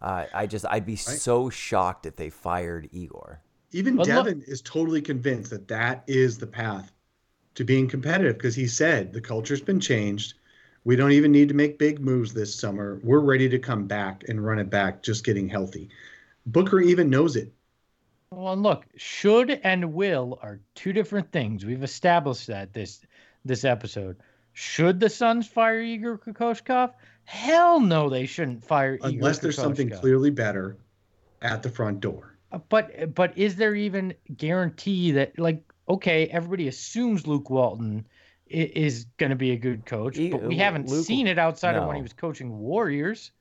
Uh, I just I'd be so shocked if they fired Igor. Even But look- Devin is totally convinced that that is the path to being competitive because he said the culture's been changed. We don't even need to make big moves this summer. We're ready to come back and run it back, just getting healthy. Booker even knows it. Well, and look, should and will are two different things. We've established that this this episode. Should the Suns fire Igor Kokoshkov? Hell no, they shouldn't fire Igor Unless there's something clearly better at the front door. Uh, But but is there even guarantee that like okay, everybody assumes Luke Walton i- is going to be a good coach, but we haven't Luke- seen it outside of when he was coaching Warriors.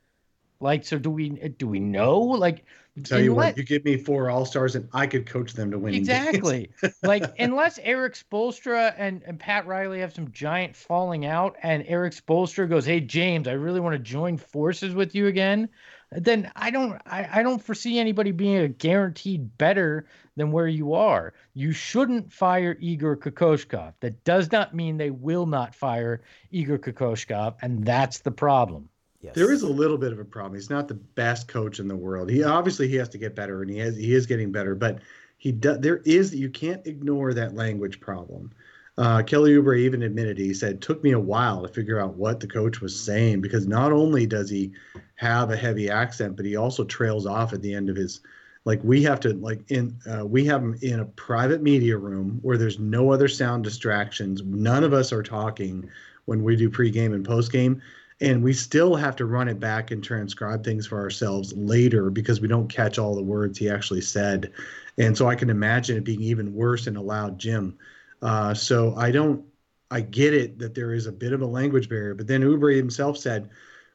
Like, so do we? Do we know? Like, Tell you what, you give me four all stars and I could coach them to win. Exactly. like unless Erik Spoelstra and, and Pat Riley have some giant falling out and Erik Spoelstra goes, Hey James, I really want to join forces with you again, then I don't I, I don't foresee anybody being a guaranteed better than where you are. You shouldn't fire Igor Kokoshkov. That does not mean they will not fire Igor Kokoshkov, and that's the problem. Yes. There is a little bit of a problem. He's not the best coach in the world. He obviously he has to get better, and he has he is getting better. But he does. There is you can't ignore that language problem. Uh, Kelly Oubre even admitted he said took me a while to figure out what the coach was saying because not only does he have a heavy accent, but he also trails off at the end of his. Like we have to like in uh, we have him in a private media room where there's no other sound distractions. None of us are talking when we do pregame and postgame and we still have to run it back and transcribe things for ourselves later because we don't catch all the words he actually said. And so i can imagine it being even worse in a loud gym. Uh, so i don't i get it that there is a bit of a language barrier but then Oubre himself said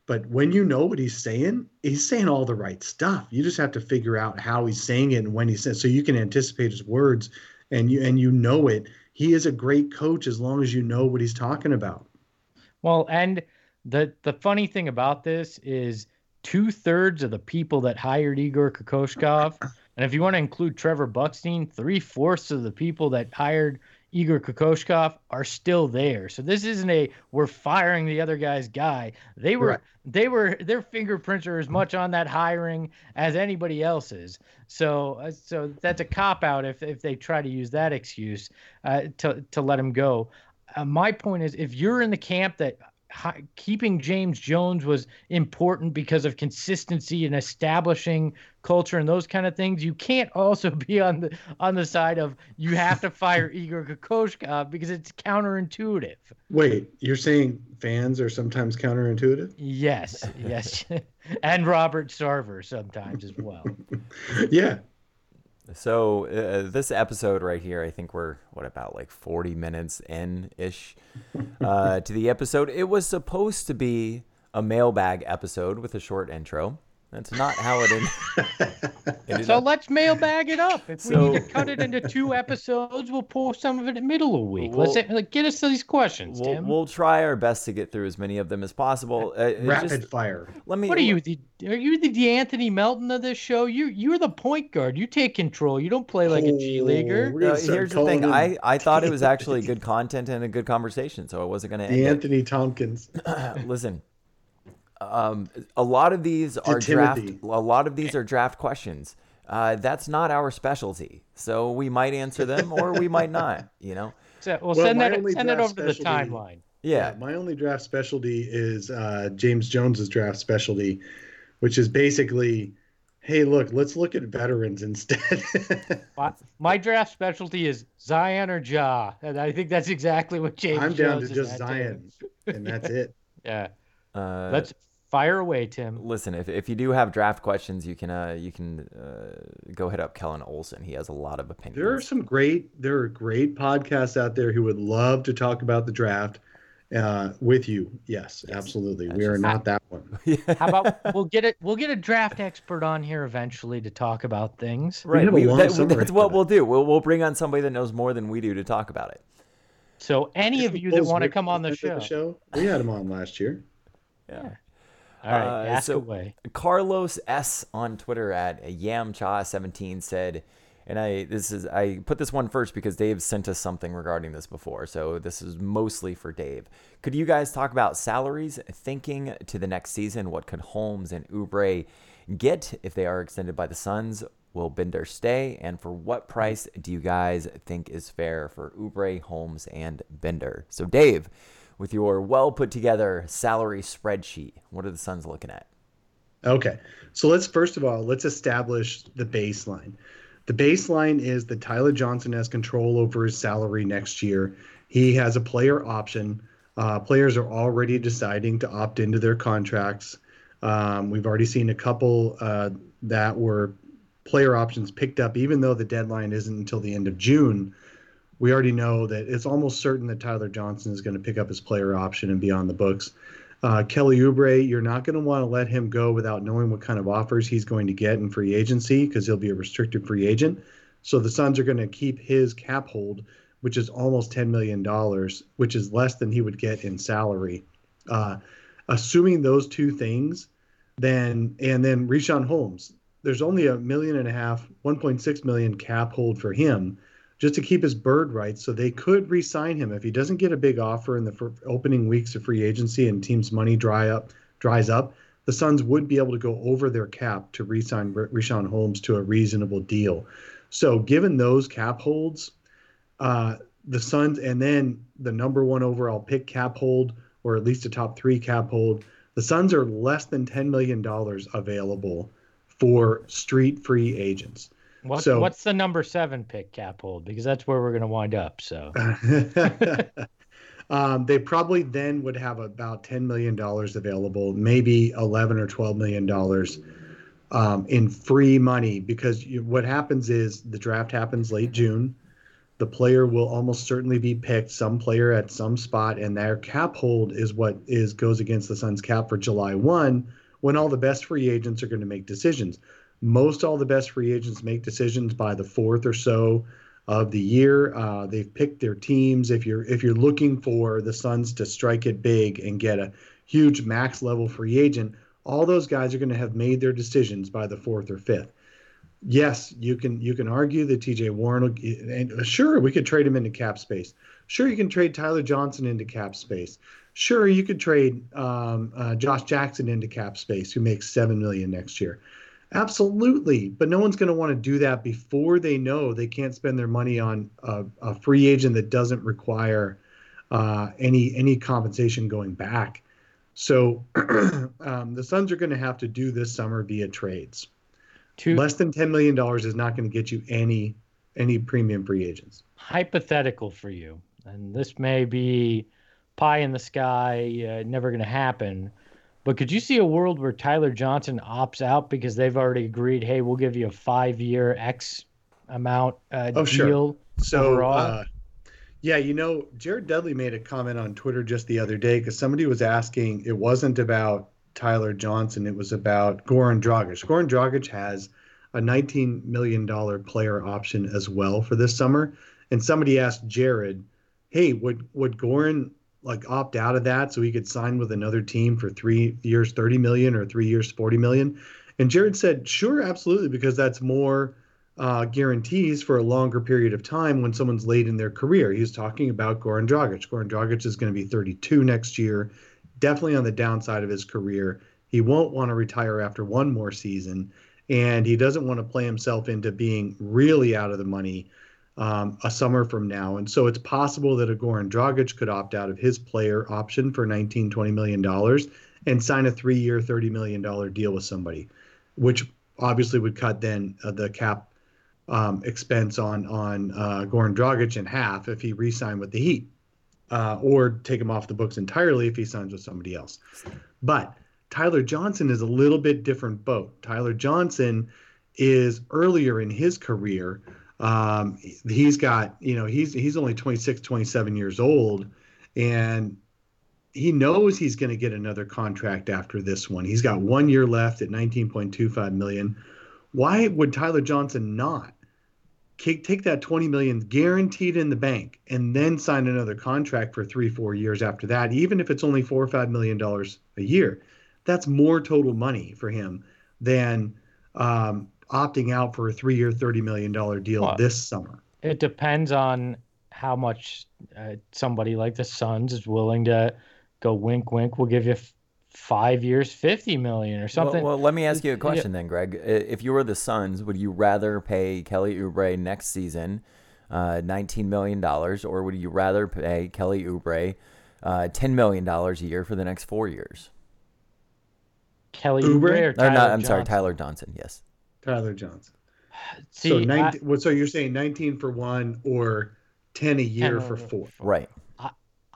but when you know what he's saying he's saying all the right stuff. You just have to figure out how he's saying it and when he says so you can anticipate his words and you and you know it. He is a great coach as long as you know what he's talking about. Well, and the the funny thing about this is two thirds of the people that hired Igor Kokoshkov, and if you want to include Trevor Buckstein, three fourths of the people that hired Igor Kokoshkov are still there. So this isn't a we're firing the other guy's guy. They were Right. they were their fingerprints are as much on that hiring as anybody else's. So uh, so that's a cop out if if they try to use that excuse uh, to to let him go. Uh, my point is if you're in the camp that keeping James Jones was important because of consistency and establishing culture and those kind of things. You can't also be on the on the side of you have to fire Igor Kokoshkov because it's counterintuitive. Wait, you're saying fans are sometimes counterintuitive? Yes, yes, and Robert Sarver sometimes as well. yeah. So uh, this episode right here, I think we're what about like 40 minutes in ish uh, to the episode. It was supposed to be a mailbag episode with a short intro. That's not how it ended. ended So up. let's mailbag it up. If we need to cut it into two episodes, we'll post some of it in the middle of the week. let's like, get us to these questions, We'll, Tim. we'll try our best to get through as many of them as possible. Uh, Rapid just- fire. let me. What are you? The, are you the De'Anthony Melton of this show? You you're the point guard. You take control. You don't play like a G Oh, leaguer. we're Uh, here's the thing. I, I thought it was actually good content and a good conversation, so I wasn't going to the. Anthony Tompkins. Listen, um, a lot of these are Timothy. draft. A lot of these are draft questions. Uh, that's not our specialty, so we might answer them or we might not. You know. So, well, Well, send my that only send that draft over to the specialty- timeline. Yeah. My only draft specialty is uh, James Jones's draft specialty, which is basically, hey, look, let's look at veterans instead. My, my draft specialty is Zion or Ja, and I think that's exactly what James. I'm down Jones to just. Zion, and that's it. Yeah, Uh, let's fire away, Tim. listen. If, if you do have draft questions, you can uh, you can uh, go hit up Kellan Olson. He has a lot of opinions. There are some great, there are great podcasts out there who would love to talk about the draft uh, with you. Yes, absolutely. We are not that one. How about we'll get it? We'll get a draft expert on here eventually to talk about things. right. have we- long that- summer that's what we'll do. We'll we'll bring on somebody that knows more than we do to talk about it. So any of you that want to come on the Smith show, We had him on last year. Yeah. all right, Uh, ask so- away. Carlos S on Twitter at yamcha17 said, and I this is I put this one first because Dave sent us something regarding this before, so this is mostly for Dave. Could you guys talk about salaries, thinking to the next season? What could Holmes and Oubre get if they are extended by the Suns? Will Bender stay? And for what price do you guys think is fair for Oubre, Holmes, and Bender? So Dave, with your well put together salary spreadsheet, what are the Suns looking at? Okay. So let's first of all, let's establish the baseline. The baseline is that Tyler Johnson has control over his salary next year. He has a player option. Uh, players are already deciding to opt into their contracts. Um, we've already seen a couple uh, that were player options picked up, even though the deadline isn't until the end of June. We already know that it's almost certain that Tyler Johnson is going to pick up his player option and be on the books. Uh, Kelly Oubre, you're not going to want to let him go without knowing what kind of offers he's going to get in free agency because he'll be a restricted free agent. So the Suns are going to keep his cap hold, which is almost $10 million, which is less than he would get in salary. Uh, assuming those two things, then and then Richaun Holmes, there's only a million and a half, 1.6 million cap hold for him just to keep his bird rights. So they could re-sign him if he doesn't get a big offer in the opening weeks of free agency and teams' money dry up dries up. The Suns would be able to go over their cap to re-sign R- Richaun Holmes to a reasonable deal. So given those cap holds, uh, the Suns and then the number one overall pick cap hold, or at least a top three cap hold, the Suns are less than ten million dollars available for street free agents. What, so- what's the number seven pick cap hold? Because that's where we're going to wind up. So um, they probably then would have about $10 million available, maybe 11 or $12 million um, in free money because you, what happens is the draft happens late June. The player will almost certainly be picked, some player at some spot, and their cap hold is what is goes against the Suns cap for July 1 when all the best free agents are going to make decisions. Most all the best free agents make decisions by the fourth or so of the year. Uh, they've picked their teams. If you're if you're looking for the Suns to strike it big and get a huge max level free agent, all those guys are going to have made their decisions by the fourth or fifth. yes, you can you can argue that T.J. Warren, will, and sure, we could trade him into cap space. Sure, you can trade Tyler Johnson into cap space. Sure, you could trade um, uh, Josh Jackson into cap space, who makes seven million next year. Absolutely, but no one's going to want to do that before they know they can't spend their money on a, a free agent that doesn't require uh, any any compensation going back. So um, the Suns are going to have to do this summer via trades. Two Less than ten million dollars is not going to get you any any premium free agents. hypothetical for you, and this may be pie in the sky, uh, never going to happen. But could you see a world where Tyler Johnson opts out because they've already agreed, hey, we'll give you a five-year X amount uh, Oh, sure. deal? So, uh, yeah, you know, Jared Dudley made a comment on Twitter just the other day because somebody was asking. It wasn't about Tyler Johnson; it was about Goran Dragic. Goran Dragic has a 19 million dollar player option as well for this summer, and somebody asked Jared, "Hey, would would Goran like opt out of that so he could sign with another team for three years, 30 million, or three years, 40 million? And Jared said, "Sure, absolutely, because that's more." uh, guarantees for a longer period of time when someone's late in their career. He was talking about Goran Dragic. Goran Dragic is going to be 32 next year, definitely on the downside of his career. He won't want to retire after one more season, and he doesn't want to play himself into being really out of the money um, a summer from now. And so it's possible that a Goran Dragic could opt out of his player option for 19, 20 million dollars and sign a three-year, 30 million dollar deal with somebody, which obviously would cut then uh, the cap um, expense on on uh, Goran Dragic in half if he re-signed with the Heat, uh, or take him off the books entirely if he signs with somebody else. But Tyler Johnson is a little bit different boat. Tyler Johnson is earlier in his career. Um, he's got you know he's he's only 26, 27 years old, and he knows he's going to get another contract after this one. He's got one year left at 19.25 million. Why would Tyler Johnson not take, that 20 million guaranteed in the bank and then sign another contract for three, four years after that, even if it's only four or five million dollars a year? That's more total money for him than um, opting out for a three-year, thirty million dollar deal Well, this summer. It depends on how much uh, somebody like the Suns is willing to go wink, wink. We'll give you f- five years, 50 million or something. Well, well, let me ask you a Yeah. question then, Greg. If you were the Suns, would you rather pay Kelly Oubre next season uh, $19 million, or would you rather pay Kelly Oubre uh, $10 million a year for the next four years? Kelly Oubre? Oubre or Or Tyler not, I'm sorry, Tyler Johnson, yes. Tyler Johnson. See, so 19, well, so you're saying 19 for one or 10 a year 10 for over four? Right.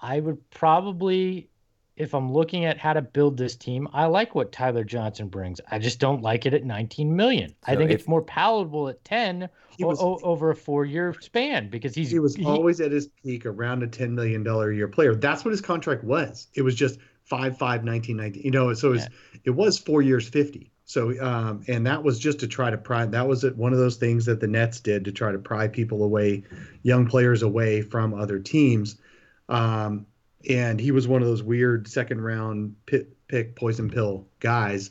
I would probably, if I'm looking at how to build this team, I like what Tyler Johnson brings. I just don't like it at 19 million. I think if- it's more palatable at 10 He was- o- over a four year span because he's he was he- always at his peak around a $10 million a year player. That's what his contract was. It was just 5 5 19 19. You know, so it was, it was four years 50. So, um, and that was just to try to pry, that was one of those things that the Nets did to try to pry people away, young players away from other teams. Um, and he was one of those weird second round pit, pick poison pill guys.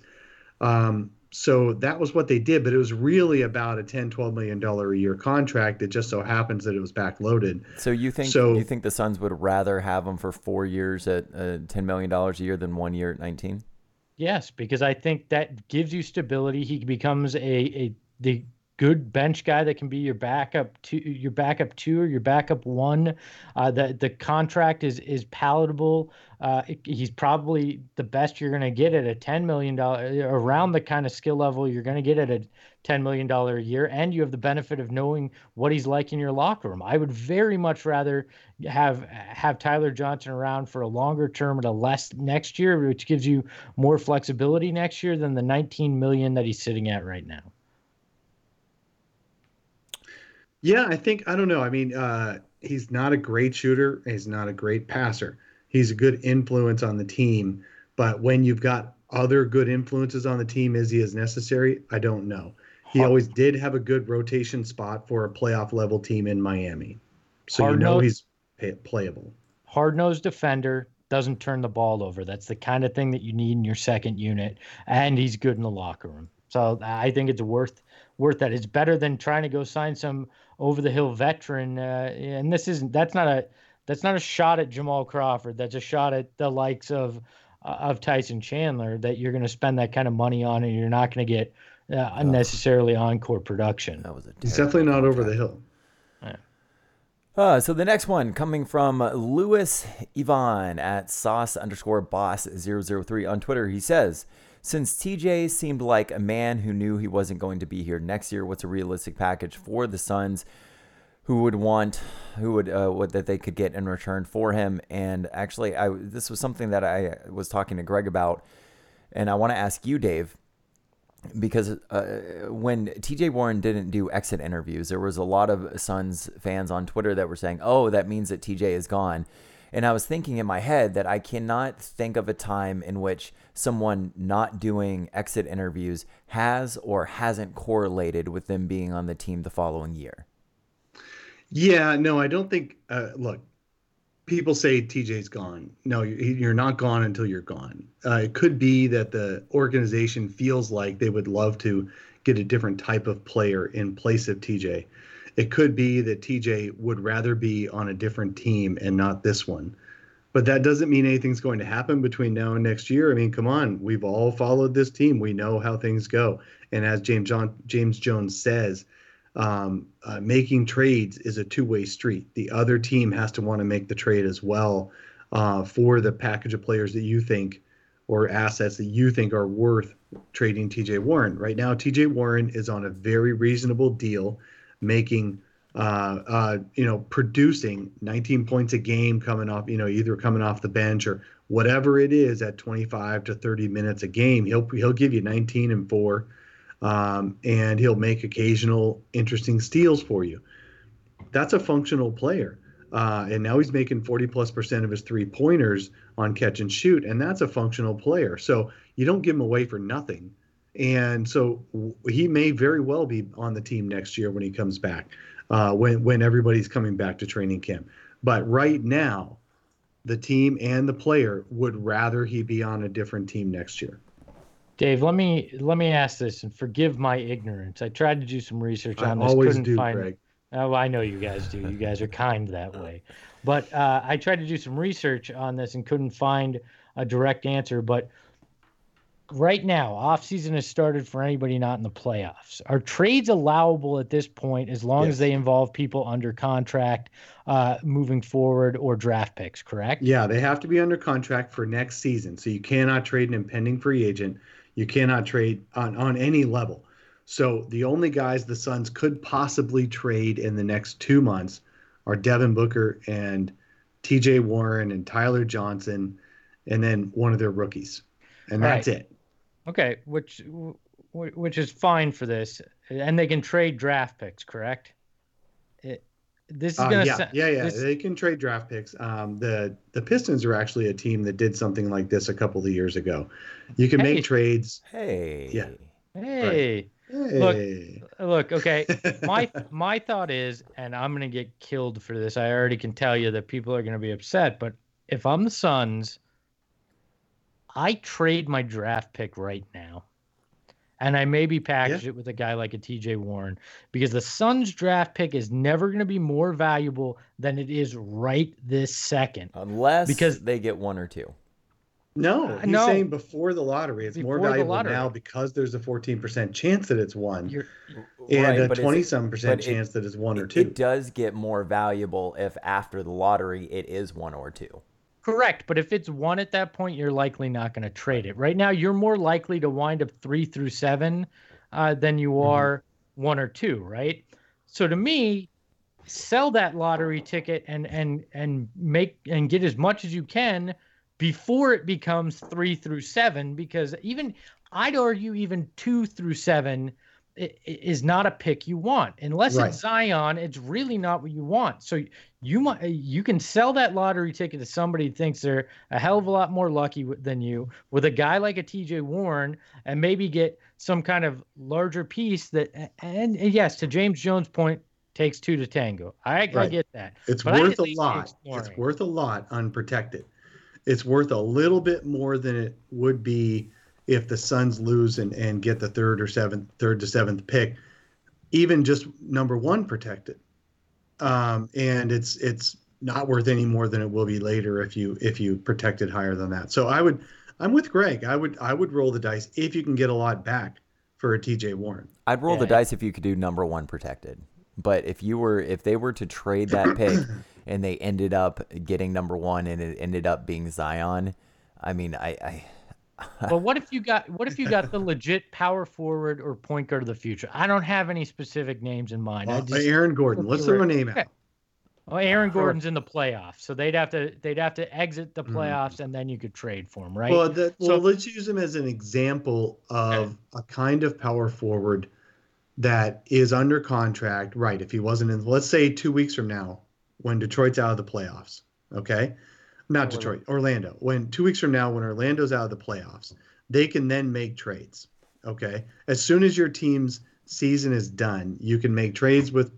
Um, so that was what they did, but it was really about a 10, 12 million dollar a year contract. It just so happens that it was backloaded. So you think So- you think the Suns would rather have him for four years at uh, $10 million a year than one year at 19? Yes, because I think that gives you stability. He becomes a, a the good bench guy that can be your backup two, your backup two or your backup one. Uh, the the contract is is palatable. Uh, he's probably the best you're going to get at a ten million dollar around the kind of skill level you're going to get at a ten million dollar a year, and you have the benefit of knowing what he's like in your locker room. I would very much rather have have Tyler Johnson around for a longer term at a less next year, which gives you more flexibility next year than the 19 million that he's sitting at right now. Yeah, I think I don't know. I mean, uh, he's not a great shooter. He's not a great passer. He's a good influence on the team, but when you've got other good influences on the team, is he as necessary? I don't know. He always did have a good rotation spot for a playoff level team in Miami, so you know note- he's playable. Hard nosed defender doesn't turn the ball over. That's the kind of thing that you need in your second unit, and he's good in the locker room. So I think it's worth worth that. It's better than trying to go sign some over the hill veteran. Uh, and this isn't that's not a that's not a shot at Jamal Crawford. That's a shot at the likes of uh, of Tyson Chandler that you're going to spend that kind of money on, and you're not going to get uh, unnecessarily encore production. That was a He's definitely not over contract. the hill. Uh, so the next one coming from Louis Ivan at sauce underscore boss 003 on Twitter. He says, since TJ seemed like a man who knew he wasn't going to be here next year, what's a realistic package for the Suns who would want, who would, uh, what that they could get in return for him? And actually, I, this was something that I was talking to Greg about. And I want to ask you, Dave, because uh, when TJ Warren didn't do exit interviews, there was a lot of Suns fans on Twitter that were saying, "Oh, that means that TJ is gone." And I was thinking in my head that I cannot think of a time in which someone not doing exit interviews has or hasn't correlated with them being on the team the following year. Yeah, no, I don't think. Uh, look, people say TJ's gone. No, you- you're not gone until you're gone. Uh, it could be that the organization feels like they would love to get a different type of player in place of TJ. It could be that TJ would rather be on a different team and not this one. But that doesn't mean anything's going to happen between now and next year. I mean, come on, we've all followed this team. We know how things go. And as James John James Jones says, um, uh, making trades is a two-way street. The other team has to want to make the trade as well uh, for the package of players that you think or assets that you think are worth trading TJ Warren. Right now, TJ Warren is on a very reasonable deal, making uh, uh, you know producing 19 points a game coming off you know either coming off the bench or whatever it is at 25 to 30 minutes a game. He'll he'll give you 19 and four um, and he'll make occasional interesting steals for you. That's a functional player. Uh, and now he's making 40 plus percent of his three pointers on catch and shoot, and that's a functional player. So you don't give him away for nothing. And so he may very well be on the team next year when he comes back, uh, when when everybody's coming back to training camp. But right now, the team and the player would rather he be on a different team next year. Dave, let me let me ask this, and forgive my ignorance. I tried to do some research I on this. always couldn't do, find, Greg. Oh, I know you guys do. You guys are kind that way. But uh, I tried to do some research on this and couldn't find a direct answer. But right now, off season has started for anybody not in the playoffs. Are trades allowable at this point as long Yes. as they involve people under contract uh, moving forward or draft picks? Correct. Yeah, they have to be under contract for next season. So you cannot trade an impending free agent. You cannot trade on, on any level. So the only guys the Suns could possibly trade in the next two months are Devin Booker and TJ Warren and Tyler Johnson, and then one of their rookies. And Right. that's it. Okay, which which is fine for this, and they can trade draft picks. Correct. It, this is Uh, gonna yeah, sa- yeah, yeah. this- They can trade draft picks. Um, the the Pistons are actually a team that did something like this a couple of years ago. You can Hey. make trades. Hey. Yeah. hey, Hey. Look, look, okay. my my thought is, and I'm gonna get killed for this. I already can tell you that people are gonna be upset. But if I'm the Suns, I trade my draft pick right now, and I maybe package it with a guy like a T.J. Warren because the Suns draft pick is never gonna be more valuable than it is right this second. Unless Because- they get one or two. No, Uh, he's no. saying before the lottery. It's more Before the valuable now because there's a 14% chance that it's one You're, and Right, a but it's- 20 some percent but it- chance that it's one or two. it does get more valuable if after the lottery it is one or two. Correct, but if it's one at that point, you're likely not going to trade it. Right now, you're more likely to wind up three through seven uh, than you Mm-hmm. are one or two, right? So to me, sell that lottery ticket and and and make and get as much as you can before it becomes three through seven, because even I'd argue even two through seven is not a pick you want unless Right. it's Zion. It's really not what you want. So you might you can sell that lottery ticket to somebody who thinks they're a hell of a lot more lucky than you with a guy like a TJ Warren and maybe get some kind of larger piece that and, and yes to James Jones point takes two to tango. I, I get that. It's But worth a lot. It's worth a lot unprotected. It's worth a little bit more than it would be if the Suns lose and, and get the third or seventh, third to seventh pick, even just number one protected. Um, and it's it's not worth any more than it will be later if you if you protect it higher than that. So I would I'm with Greg. I would I would roll the dice if you can get a lot back for a TJ Warren. I'd roll the dice if you could do number one protected. But if you were if they were to trade that pick and they ended up getting number one and it ended up being Zion, I mean I, I But what if you got what if you got the legit power forward or point guard of the future? I don't have any specific names in mind. I Well, just, Aaron Gordon. Let's throw a name Okay. out. well, Aaron Gordon's in the playoffs, so they'd have to they'd have to exit the Mhm. playoffs and then you could trade for him, right? Well, that, well, So- let's use him as an example of a kind of power forward that is under contract. Right. If he wasn't in, let's say two weeks from now, when Detroit's out of the playoffs, okay? Not Detroit, Orlando. When two weeks from now, when Orlando's out of the playoffs, they can then make trades. Okay. As soon as your team's season is done, you can make trades with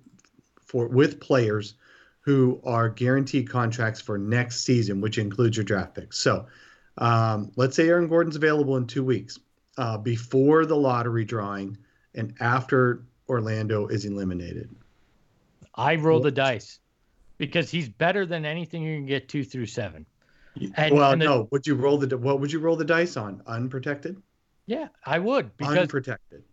for with players who are guaranteed contracts for next season, which includes your draft picks. So um, let's say Aaron Gordon's available in two weeks uh, before the lottery drawing and after Orlando is eliminated. I roll the dice because he's better than anything you can get two through seven. And- well, and the- no. Would you roll the what would you roll the dice on? Unprotected, Yeah, I would because unprotected.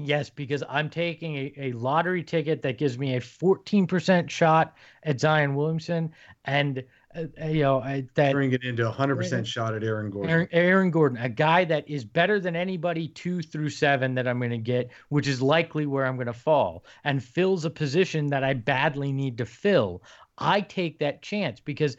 Yes, because I'm taking a, a lottery ticket that gives me a 14% shot at Zion Williamson, and uh, uh, you know uh, that Bring it into a hundred Aaron- percent shot at Aaron Gordon. Aaron, Aaron Gordon, a guy that is better than anybody two through seven that I'm going to get, which is likely where I'm going to fall, and fills a position that I badly need to fill. I take that chance because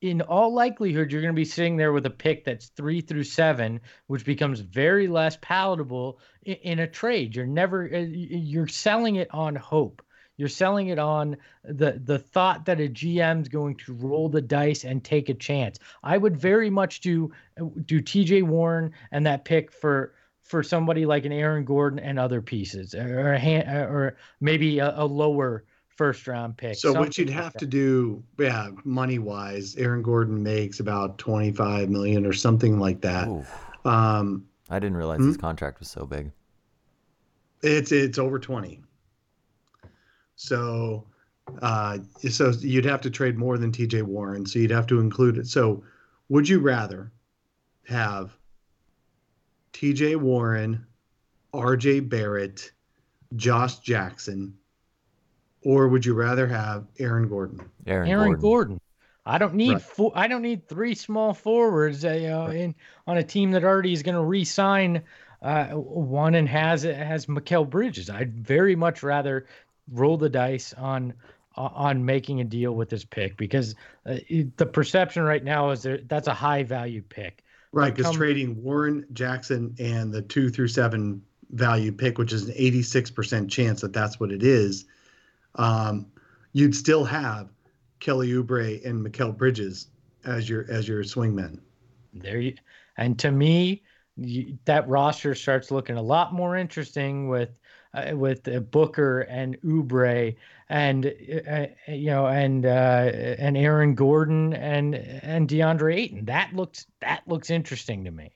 in all likelihood, you're going to be sitting there with a pick that's three through seven, which becomes very less palatable in, a trade. You're never, uh, you're selling it on hope. You're selling it on the the thought that a GM's going to roll the dice and take a chance. I would very much do do TJ Warren and that pick for for somebody like an Aaron Gordon and other pieces, or a hand, or maybe a, a lower first round pick. So what you'd like have that. to do, yeah, money wise, Aaron Gordon makes about twenty five million or something like that. Um, I didn't realize Hmm? his contract was so big. It's it's over twenty. So, uh, so you'd have to trade more than T.J. Warren. So you'd have to include it. So, would you rather have T.J. Warren, R.J. Barrett, Josh Jackson, or would you rather have Aaron Gordon? Aaron, Aaron Gordon. Gordon. I don't need Right. four, I don't need three small forwards, uh, you know, in on a team that already is going to re-sign uh, one and has has Mikal Bridges. I'd very much rather roll the dice on on making a deal with this pick because uh, it- the perception right now is that that's a high value pick. Right, because trading Warren, Jackson, and the two through seven value pick, which is an 86% chance that that's what it is, um, you'd still have Kelly Oubre and Mikal Bridges as your as your swingmen. There you, and to me, you, that roster starts looking a lot more interesting with uh, with uh, Booker and Oubre and uh, you know and uh, and Aaron Gordon and and DeAndre Ayton. That looks that looks interesting to me.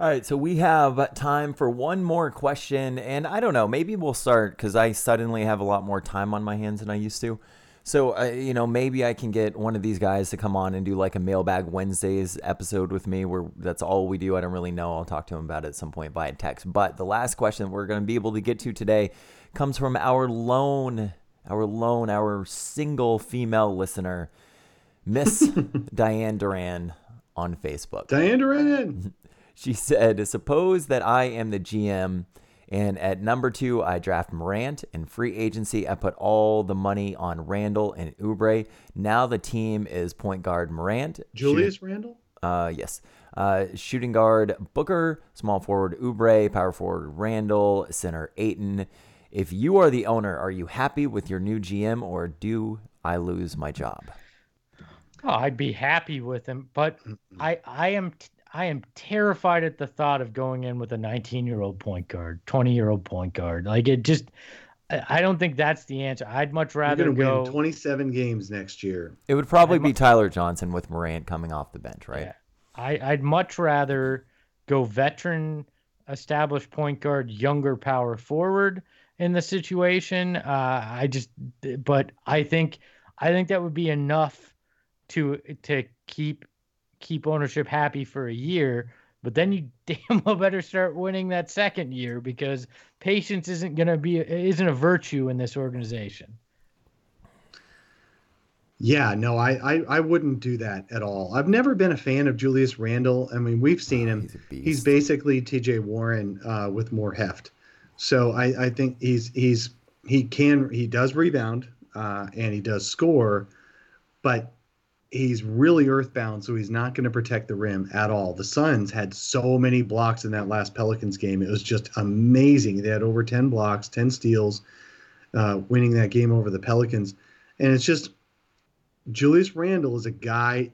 All right, so we have time for one more question, and I don't know, maybe we'll start because I suddenly have a lot more time on my hands than I used to. So, uh, you know, maybe I can get one of these guys to come on and do like a Mailbag Wednesdays episode with me where that's all we do. I don't really know. I'll talk to him about it at some point via text. But the last question that we're going to be able to get to today comes from our lone, our lone, our single female listener, Miss Diane Duran on Facebook. Diane Duran. She said, Suppose that I am the GM, and at number two, I draft Morant. In free agency, I put all the money on Randle and Oubre. Now the team is point guard Morant. Julius Randle. Uh, yes. Uh, shooting guard Booker, small forward Oubre, power forward Randle, center Ayton. If you are the owner, are you happy with your new GM or do I lose my job? Oh, I'd be happy with him, but I I am I am terrified at the thought of going in with a 19 year old point guard, 20 year old point guard. Like it just, I I don't think that's the answer. I'd much You're rather going to go. win 27 games next year. It would probably be Tyler Johnson with Morant coming off the bench, right? Yeah. I, I'd much rather go veteran, established point guard, younger power forward in the situation. Uh, I just, but I think, I think that would be enough to to keep keep ownership happy for a year. But then you damn well better start winning that second year because patience isn't going to be isn't a virtue in this organization. Yeah, no, I, I I wouldn't do that at all. I've never been a fan of Julius Randle. I mean, we've seen him. he's. He's basically T.J. Warren uh, with more heft. So I, I think he's he's he can he does rebound uh, and he does score, but he's really earthbound, so he's not going to protect the rim at all. The Suns had so many blocks in that last Pelicans game; it was just amazing. They had over ten blocks, ten steals, uh, winning that game over the Pelicans, and it's just Julius Randle is a guy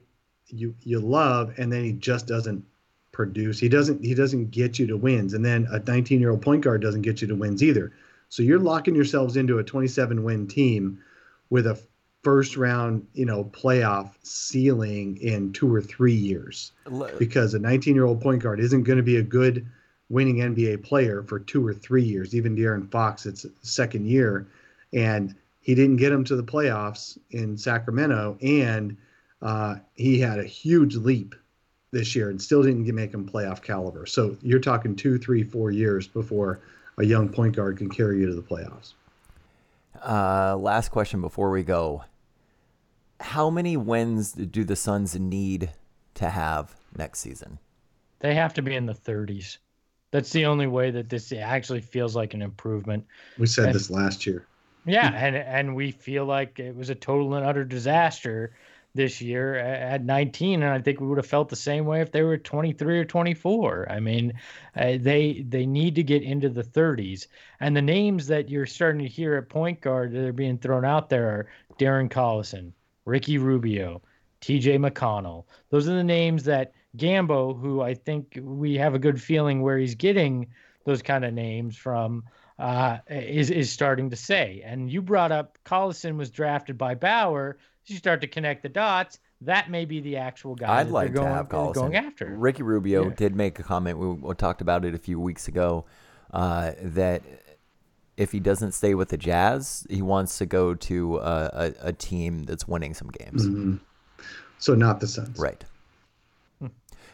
you you love, and then he just doesn't produce. He doesn't he doesn't get you to wins, and then a 19 year old point guard doesn't get you to wins either. So you're locking yourselves into a 27 win team with a first round you know playoff ceiling in two or three years because a 19 year old point guard isn't going to be a good winning NBA player for two or three years. Even De'Aaron Fox, it's second year, and he didn't get him to the playoffs in Sacramento, and uh, he had a huge leap this year and still didn't get- make him playoff caliber. So you're talking two, three, four years before a young point guard can carry you to the playoffs. Uh, last question before we go. How many wins do the Suns need to have next season? They have to be in the 30s. That's the only way that this actually feels like an improvement. We said And- this last year. Yeah, and and we feel like it was a total and utter disaster this year at 19, and I think we would have felt the same way if they were 23 or 24. I mean, uh, they they need to get into the 30s, and the names that you're starting to hear at point guard that are being thrown out there are Darren Collison, Ricky Rubio, T.J. McConnell. Those are the names that Gambo, who I think we have a good feeling where he's getting those kind of names from uh, is is starting to say. And you brought up Collison was drafted by Bower. You start to connect the dots. That may be the actual guy. I'd like they're going, to have Collison. going after. Ricky Rubio Yeah. did make a comment. We, we talked about it a few weeks ago uh, that if he doesn't stay with the Jazz, he wants to go to a, a, a team that's winning some games. Mhm. So not the Suns. Right.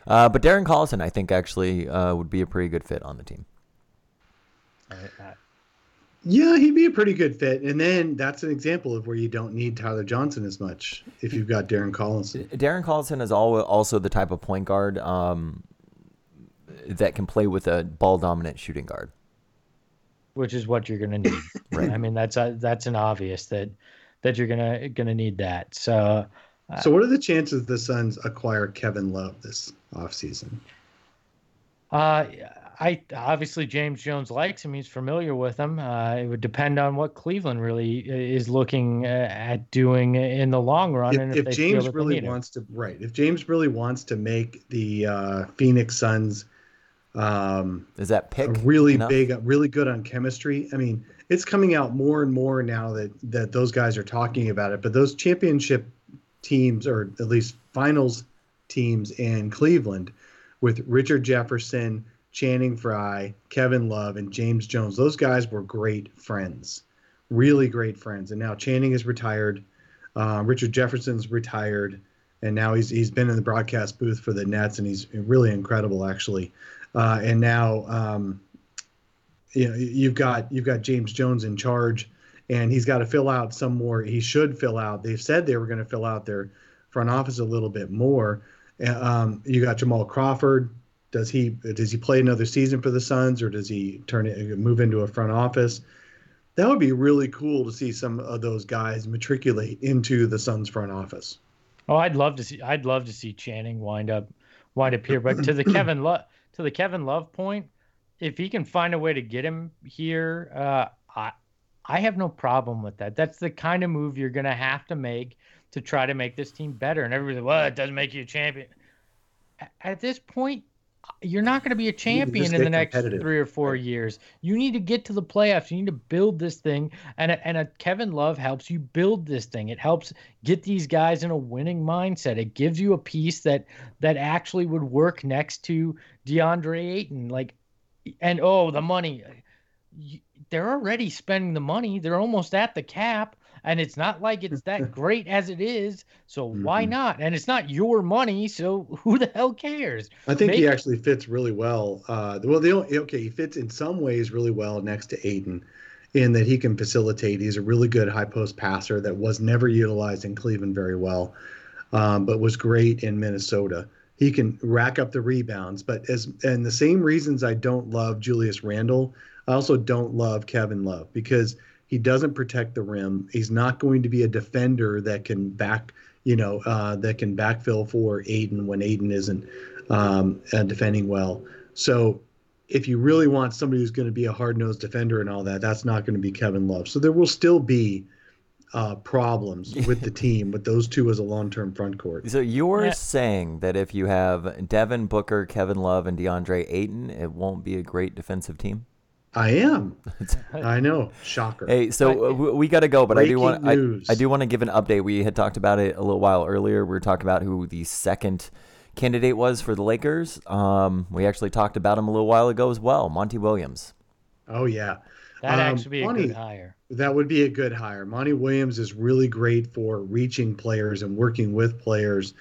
Uh, but Darren Collison, I think, actually uh, would be a pretty good fit on the team. Yeah, he'd be a pretty good fit. And then that's an example of where you don't need Tyler Johnson as much if you've got Darren Collison. Darren Collison is also the type of point guard um, that can play with a ball dominant shooting guard. Which is what you're going to need. Right. I mean, that's a, that's an obvious that that you're gonna gonna need that. So So what are the chances the Suns acquire Kevin Love this offseason? Uh, I obviously James Jones likes him. He's familiar with him. Uh, it would depend on what Cleveland really is looking uh, at doing in the long run, and If, if, if they James really wants to, right? If James really wants to make the uh, Phoenix Suns um, Is that pick really enough? big, really good on chemistry. I mean, it's coming out more and more now that that those guys are talking about it. But those championship teams, or at least finals teams in Cleveland, with Richard Jefferson, Channing Frye, Kevin Love, and James Jones, those guys were great friends, really great friends. And now Channing is retired, uh, Richard Jefferson's retired, and now he's he's been in the broadcast booth for the Nets, and he's really incredible actually. Uh, and now um, you know you've got you've got James Jones in charge, and he's got to fill out some more. He should fill out. They've said they were going to fill out their front office a little bit more. Uh, Um, you got Jamal Crawford. Does he does he play another season for the Suns, or does he turn it move into a front office? That would be really cool to see some of those guys matriculate into the Suns front office. Oh, I'd love to see. I'd love to see Channing wind up, wind up here. But to the Kevin Love, to the Kevin Love point, if he can find a way to get him here, uh, I, I have no problem with that. That's the kind of move you're gonna have to make to try to make this team better. And everybody's like, well, it doesn't make you a champion. At this point, you're not going to be a champion in the next three or four years. You need to get to the playoffs. You need to build this thing, and a, and a Kevin Love helps you build this thing. It helps get these guys in a winning mindset. It gives you a piece that that actually would work next to DeAndre Ayton. Like, and oh, the money. You- They're already spending the money. They're almost at the cap. And it's not like it's that great as it is. So why Mhm. not? And it's not your money. So who the hell cares? I think he actually fits really well. Uh, well, the only, okay, he fits in some ways really well next to Ayton, in that he can facilitate. He's a really good high post passer that was never utilized in Cleveland very well, um, but was great in Minnesota. He can rack up the rebounds, but as and the same reasons I don't love Julius Randle, I also don't love Kevin Love because he doesn't protect the rim. He's not going to be a defender that can back, you know, uh, that can backfill for Ayton when Ayton isn't um, uh, defending well. So if you really want somebody who's going to be a hard nosed defender and all that, that's not going to be Kevin Love. So there will still be uh, problems with the team with those two as a long term front court. So you're Yeah. saying that if you have Devin Booker, Kevin Love, and DeAndre Ayton, it won't be a great defensive team? I am. I know. Shocker. Hey, so But- uh, we got to go, but I do want I, news. I do want to give an update. We had talked about it a little while earlier. We were talking about who the second candidate was for the Lakers. Um, we actually talked about him a little while ago as well, Monty Williams. Oh, yeah. That'd Um, actually be a funny. good hire. That would be a good hire. Monty Williams is really great for reaching players and working with players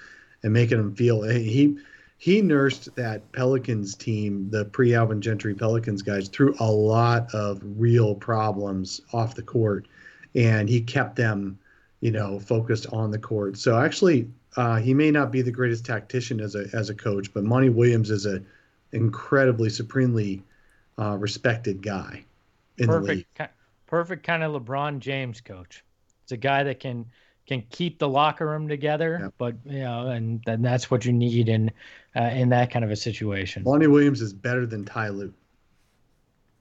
and making them feel he he nursed that Pelicans team, the pre Alvin Gentry Pelicans guys, through a lot of real problems off the court, and he kept them, you know, focused on the court. So actually, uh, he may not be the greatest tactician as a as a coach, but Monty Williams is a incredibly supremely uh, respected guy in the league. Perfect, perfect kind of LeBron James coach. It's a guy that can can keep the locker room together, Yeah. but you know, and then that's what you need in uh, in that kind of a situation. Monty Williams is better than Ty Lue.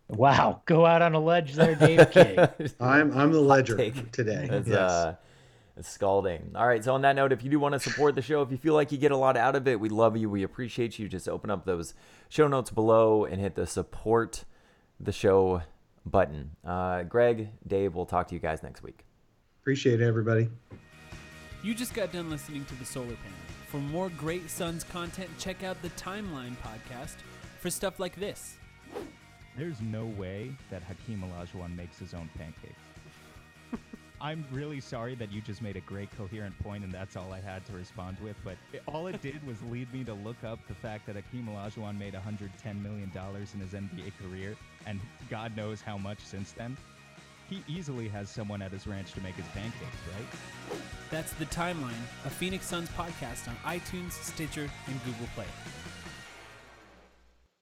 Wow, go out on a ledge there, Dave King. I'm I'm the ledger today. That's yes. uh, it's scalding. All right. So on that note, if you do want to support the show, if you feel like you get a lot out of it, we love you. We appreciate you. Just open up those show notes below and hit the support the show button. Uh, Greg, Dave, we'll talk to you guys next week. Appreciate it, everybody. You just got done listening to the Solar Panel. For more great Suns content, check out the Timeline podcast for stuff like this. There's no way that Hakeem Olajuwon makes his own pancakes. I'm really sorry that you just made a great coherent point and that's all I had to respond with, but it, all it did was lead me to look up the fact that Hakeem Olajuwon made $110 million in his NBA career, and God knows how much since then. He easily has someone at his ranch to make his pancakes, right? That's The Timeline, a Phoenix Suns podcast on iTunes, Stitcher, and Google Play.